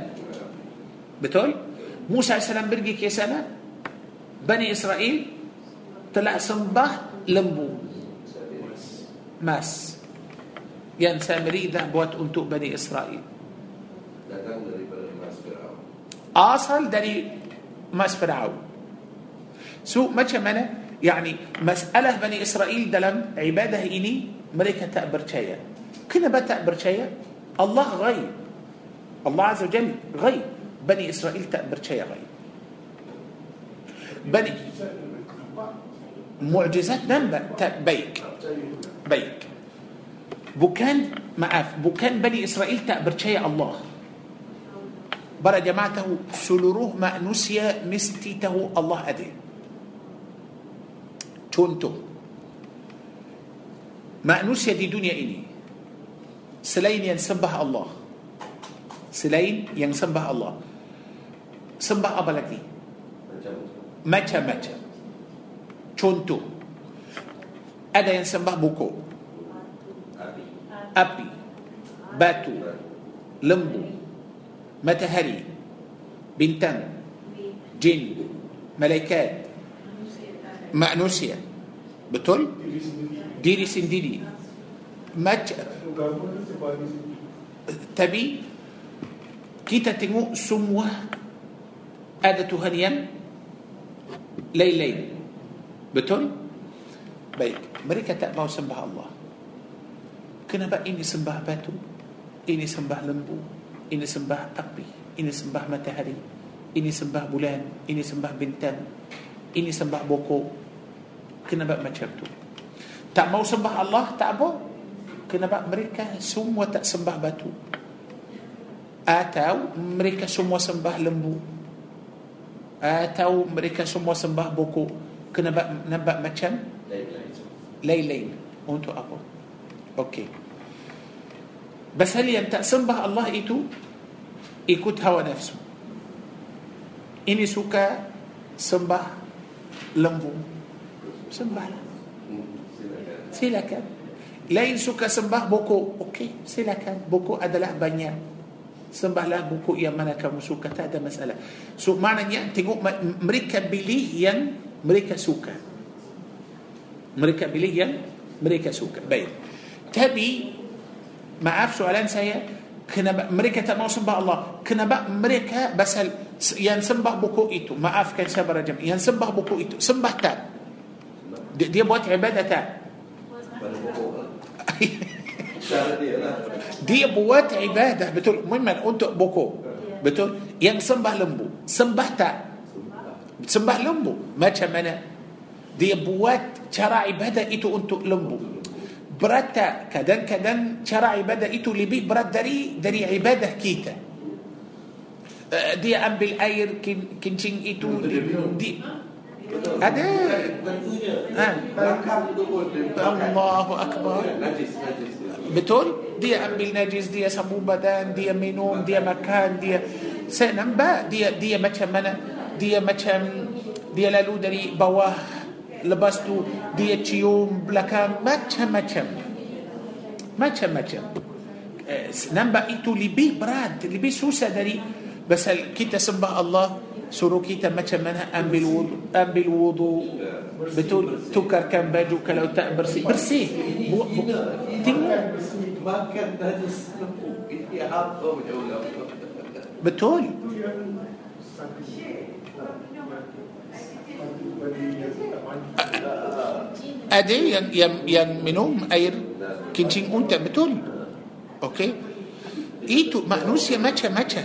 betul موسى عليه السلام pergi ke sana بني إسرائيل telah sembah lembu. Emas. يعني سامري dia buat untuk بني إسرائيل. Asal dari emas Firaun. So macam mana يعني masalah بني إسرائيل dalam ibadah ini ملكة تأبر شيء كنا بتأبر شيء الله غيب. الله عز وجل غيب. بني إسرائيل تأمر شيء غير. بني معجزات نمبا بيك. بيك. بوكان معاف. بوكان بني إسرائيل تأبر شيء الله. برا جماعته سلروه ما نسي مستيته الله أدي. تونتو ما نسي دي دنيا إني. سلين ينسبه الله. سلين ينسبه الله. Sembah apa lagi? Macam macam-macam. Contoh. Ada yang sembah buku. Api. api. Batu. Lembu. Matahari. Bintang. Jin. Malaikat. Manusia. Betul? Diri sendiri. diri sendiri. Macam tapi kita tengok semua ada Tuhan yang lain-lain. Betul? Baik. Mereka tak mau sembah Allah. Kenapa ini sembah batu? Ini sembah lembu. Ini sembah api ini sembah matahari. Ini sembah bulan. Ini sembah bintang. Ini sembah pokok kenapa macam tu? Tak mau sembah Allah tak apa. Kenapa mereka semua tak sembah batu? Atau mereka semua sembah lembu atau mereka semua sembah buku kenapa nampak macam? Lain-lain. untuk apa? Okey. Pasal yang tak sembah Allah itu ikut hawa nafsu. Ini suka sembah lembu. Sembahlah. Silakan. Lain suka sembah buku. Okey silakan. Buku adalah banyak sembahlah buku yang mana kamu suka tak ada masalah. So maknanya tengok mereka pilih yang mereka suka. Mereka pilih yang mereka suka. Baik. Tapi maaf soalan saya kenapa mereka tak mau sembah Allah. Kenapa mereka pasal yang sembah buku itu maafkan saya berajam yang sembah buku itu sembah tak? Dia, dia buat ibadah tak. Cara dia lah. dia buat ibadah betul. Memang untuk buku. Betul? Yang sembah lembu. Sembah tak? Sembah lembu. Macam mana? Dia buat cara ibadah itu untuk lembu. Berat tak kadang-kadang cara ibadah itu lebih berat dari dari ibadah kita. Eh, dia ambil air kin, kincing itu di, di, ada. Ha. Dia. Allahu Akbar. Najis, najis. Betul? Dia ambil najis, dia sabu badan, dia minum, dia makan, dia saya nampak dia dia macam mana? Dia macam dia lalu dari bawah lepas tu dia cium belakang macam-macam. Macam-macam. Eh, nampak itu lebih berat, lebih susah dari pasal kita sembah Allah سروكي تم منها أم بالوضوء أم بالوضوء بتقول تكر كم باجو كلو تأ برسي برسي بو بو ما كان بتقول أدي ين ين ين منهم أير كنتين أنت بتقول أوكي إيتو مأنوسيا ماتشا ماتشا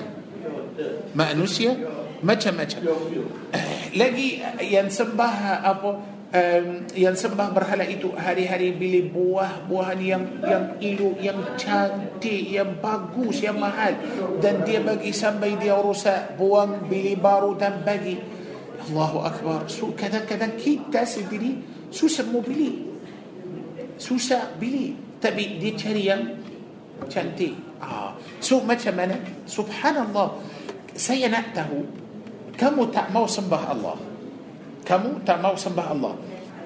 مأنوسيا macam-macam Eh, lagi yang sembah apa um, yang sembah berhala itu hari-hari beli buah-buahan yang yang elok yang cantik yang bagus yang mahal. Dan dia bagi sampai dia rosak buang beli baru dan bagi. Allahu Akbar. So, kadang-kadang kita sendiri susah mau beli. Susah beli. Tapi dia cari yang cantik. Ah. so macam mana? Subhanallah. Saya nak tahu kamu tak mau sembah Allah kamu tak mau sembah Allah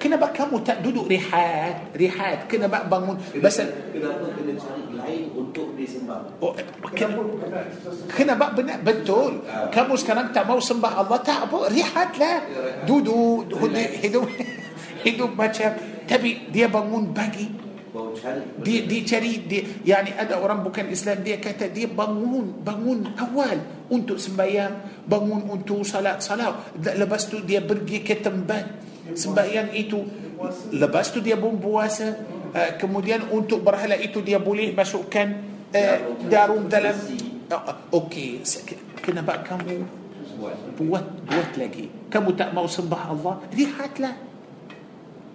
kenapa kamu tak duduk rehat rehat kenapa bangun pasal Kenapa kena cari lain untuk disembah? oh, Kenapa ken- benar sesuatu Kenapa benar betul Kamu sekarang tak mau sembah Allah Tak apa Rehatlah Duduk Hidup Hidup, hidup macam Tapi dia bangun pagi Cari. Dia dia cari dia yani ada orang bukan Islam dia kata dia bangun bangun awal untuk sembahyang bangun untuk salat salat. Lepas tu dia pergi ke tempat sembahyang itu. Lepas tu dia pun puasa. Uh, kemudian untuk berhala itu dia boleh masukkan uh, darum dalam uh, okey kenapa kamu buat. buat lagi. Kamu tak mau sembah Allah lihatlah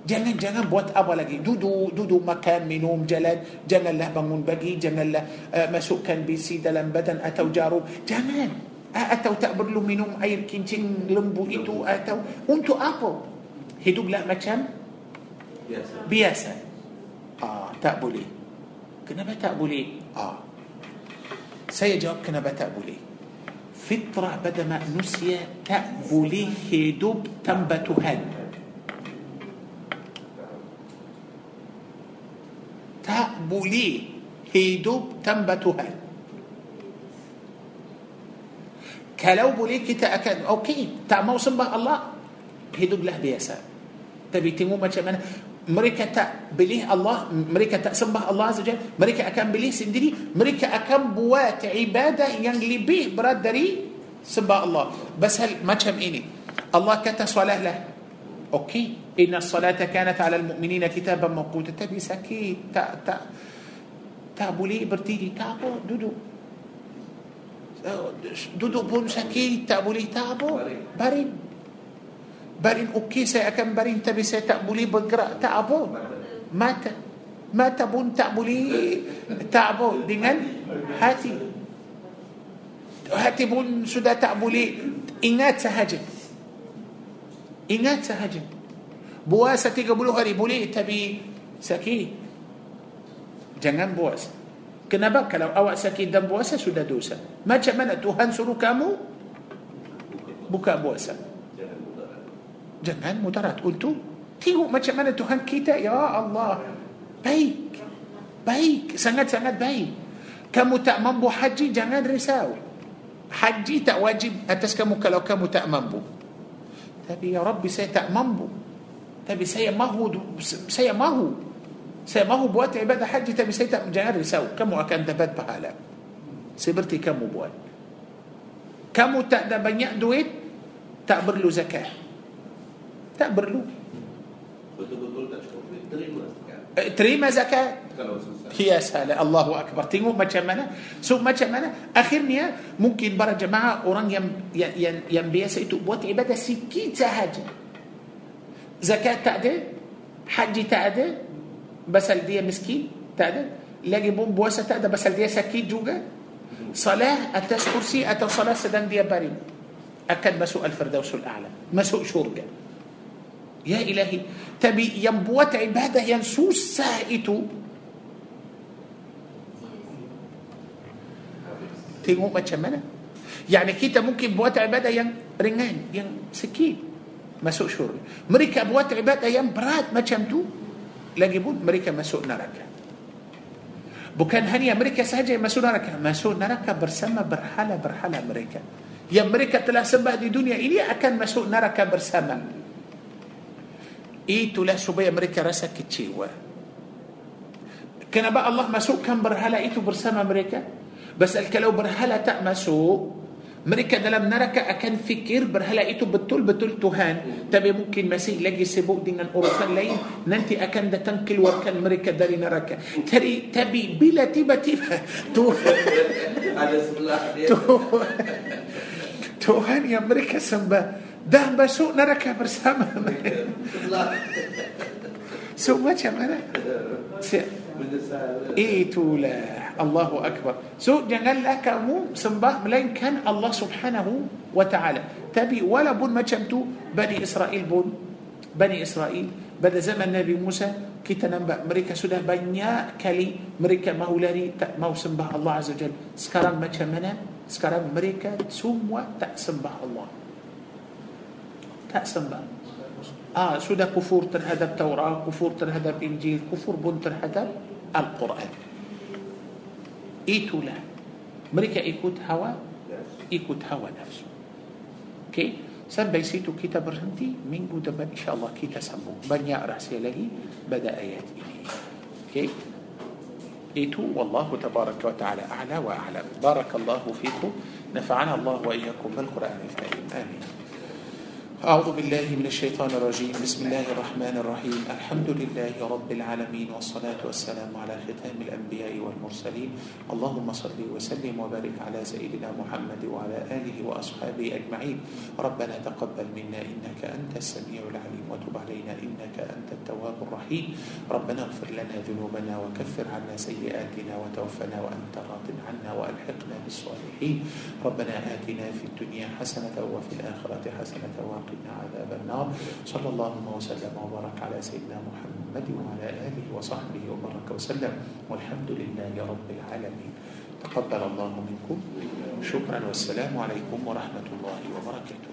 Jangan jangan buat apa lagi. Duduk duduk makan, minum, jalan. Janganlah bangun pagi, janganlah uh, masukkan bisi dalam badan atau jarum. Jangan. Uh, atau tak perlu minum air kincing lembu itu atau untuk apa? Hiduplah macam Biasa. biasa. Ah, tak boleh. Kenapa tak boleh? Ah. Saya jawab kenapa tak boleh. Fitrah pada manusia tak boleh hidup tanpa Tuhan. Tak boleh hidup tanpa Tuhan. Kalau boleh kita akan okey, tak mau sembah Allah, hiduplah biasa. Tapi tengok macam mana mereka tak pilih Allah, mereka tak sembah Allah saja, mereka akan pilih sendiri, mereka akan buat ibadah yang lebih berat dari sembah Allah. Pasal macam ini. Allah kata solatlah. Okey, Tapi sakit, tak tak tak boleh berdiri, tak apa, duduk. Duduk pun sakit, tak boleh, tak apa. Baring. Baring. Baring okey, saya akan baring tapi saya tak boleh bergerak, tak apa. Mata. Mata pun tak boleh, tak apa. Dengan hati. Hati pun sudah tak boleh ingat sahaja. Ingat sahaja. Puasa 30 hari boleh tapi sakit. Jangan puasa. Kenapa? Kalau awak sakit dan puasa sudah dosa. Macam mana Tuhan suruh kamu buka puasa? Jangan mudarat. Untuk tengok macam mana Tuhan kita ya Allah. Baik. Baik, sangat-sangat baik. Kamu tak mampu haji jangan risau. Haji tak wajib atas kamu kalau kamu tak mampu. Tapi ya Rabbi saya tak mampu. Tapi saya mahu saya mahu. Saya mahu buat ibadah haji tapi saya cari so kamu akan dapat pahala seperti seperti kamu buat kamu tak ada banyak duit tak bayarlah zakat. Tak bayarlah. Terima zakat? يا سلام الله أكبر. Tengok macam mana so macam mana akhirnya Mungkin para jemaah orang yang yang yang biasa itu buat ibadah sikit sahaja zakat tak ada haji tak ada pasal dia miskin tak ada lagi pun puasa tak ada pasal dia sakit juga solat atas kerusi atau solat sedang dia baring akan masuk الفردوس الأعلى masuk syurga يا إلهي tapi yang buat ibadah yang susah itu? تيمو ما يعني كيتا ممكن بوات عبادة ين رنان ين سكين. Masuk syurga. Mereka buat ibadah yang berat macam tu Lagi pun mereka masuk neraka. Bukan hanya mereka sahaja yang masuk neraka Masuk neraka bersama berhala-berhala mereka. Yang mereka telah sembah di dunia ini Akan masuk neraka bersama. Itulah supaya mereka rasa kecewa. Kenapa Allah masukkan berhala itu bersama mereka? Pasal kalau berhala tak masuk mereka dalam neraka akan fikir berhala itu betul betul Tuhan tapi mungkin masih lagi sibuk dengan urusan lain nanti akan datang keluarkan mereka dari neraka tadi tapi bila tiba tiba itu Tuhan yang mereka sembah dah masuk neraka bersama سو ماتش يا Itulah Allahu Akbar. So janganlah kamu sembah melainkan Allah Subhanahu wa taala. Tapi walaupun macam tu Bani Israel pun Bani Israel pada zaman Nabi Musa kita nampak mereka sudah banyak kali mereka mahu lari tak mahu sembah Allah Azza Jal. Sekarang macam mana? Sekarang mereka semua tak sembah Allah. Tak sembah. Ah, sudah kufur terhadap Taurat, kufur terhadap Injil, kufur pun terhadap القرآن. Itulah. Mereka ikut hawa? Ikut hawa nafsu. Okey sampai situ kita berhenti minggu depan إن شاء الله كيتا سمو بنيا رأسي لغي بدأ آيات إليه كي إيتو والله تبارك وتعالى أعلى وأعلم. بارك الله فيكم. نفعنا الله وإياكم بالقرآن الكريم. آمين. أعوذ بالله من الشيطان الرجيم. بسم الله الرحمن الرحيم. الحمد لله رب العالمين والصلاة والسلام على ختام الأنبياء والمرسلين. اللهم صل وسلم وبارك على سيدنا محمد وعلى آله وأصحابه أجمعين. ربنا تقبل منا إنك أنت السميع العليم وتب علينا إنك أنت التواب الرحيم. ربنا اغفر لنا ذنوبنا وكفر عنا سيئاتنا وتوفنا وأنت راض عنا وألحقنا بالصالحين. ربنا آتنا في الدنيا حسنة وفي الآخرة حسنة وقنا عذاب النار. صلى الله وسلم وبارك على سيدنا محمد وعلى آله وصحبه وبارك وسلم. والحمد لله رب العالمين. تقبل الله منكم. شكرا والسلام عليكم ورحمة الله وبركاته.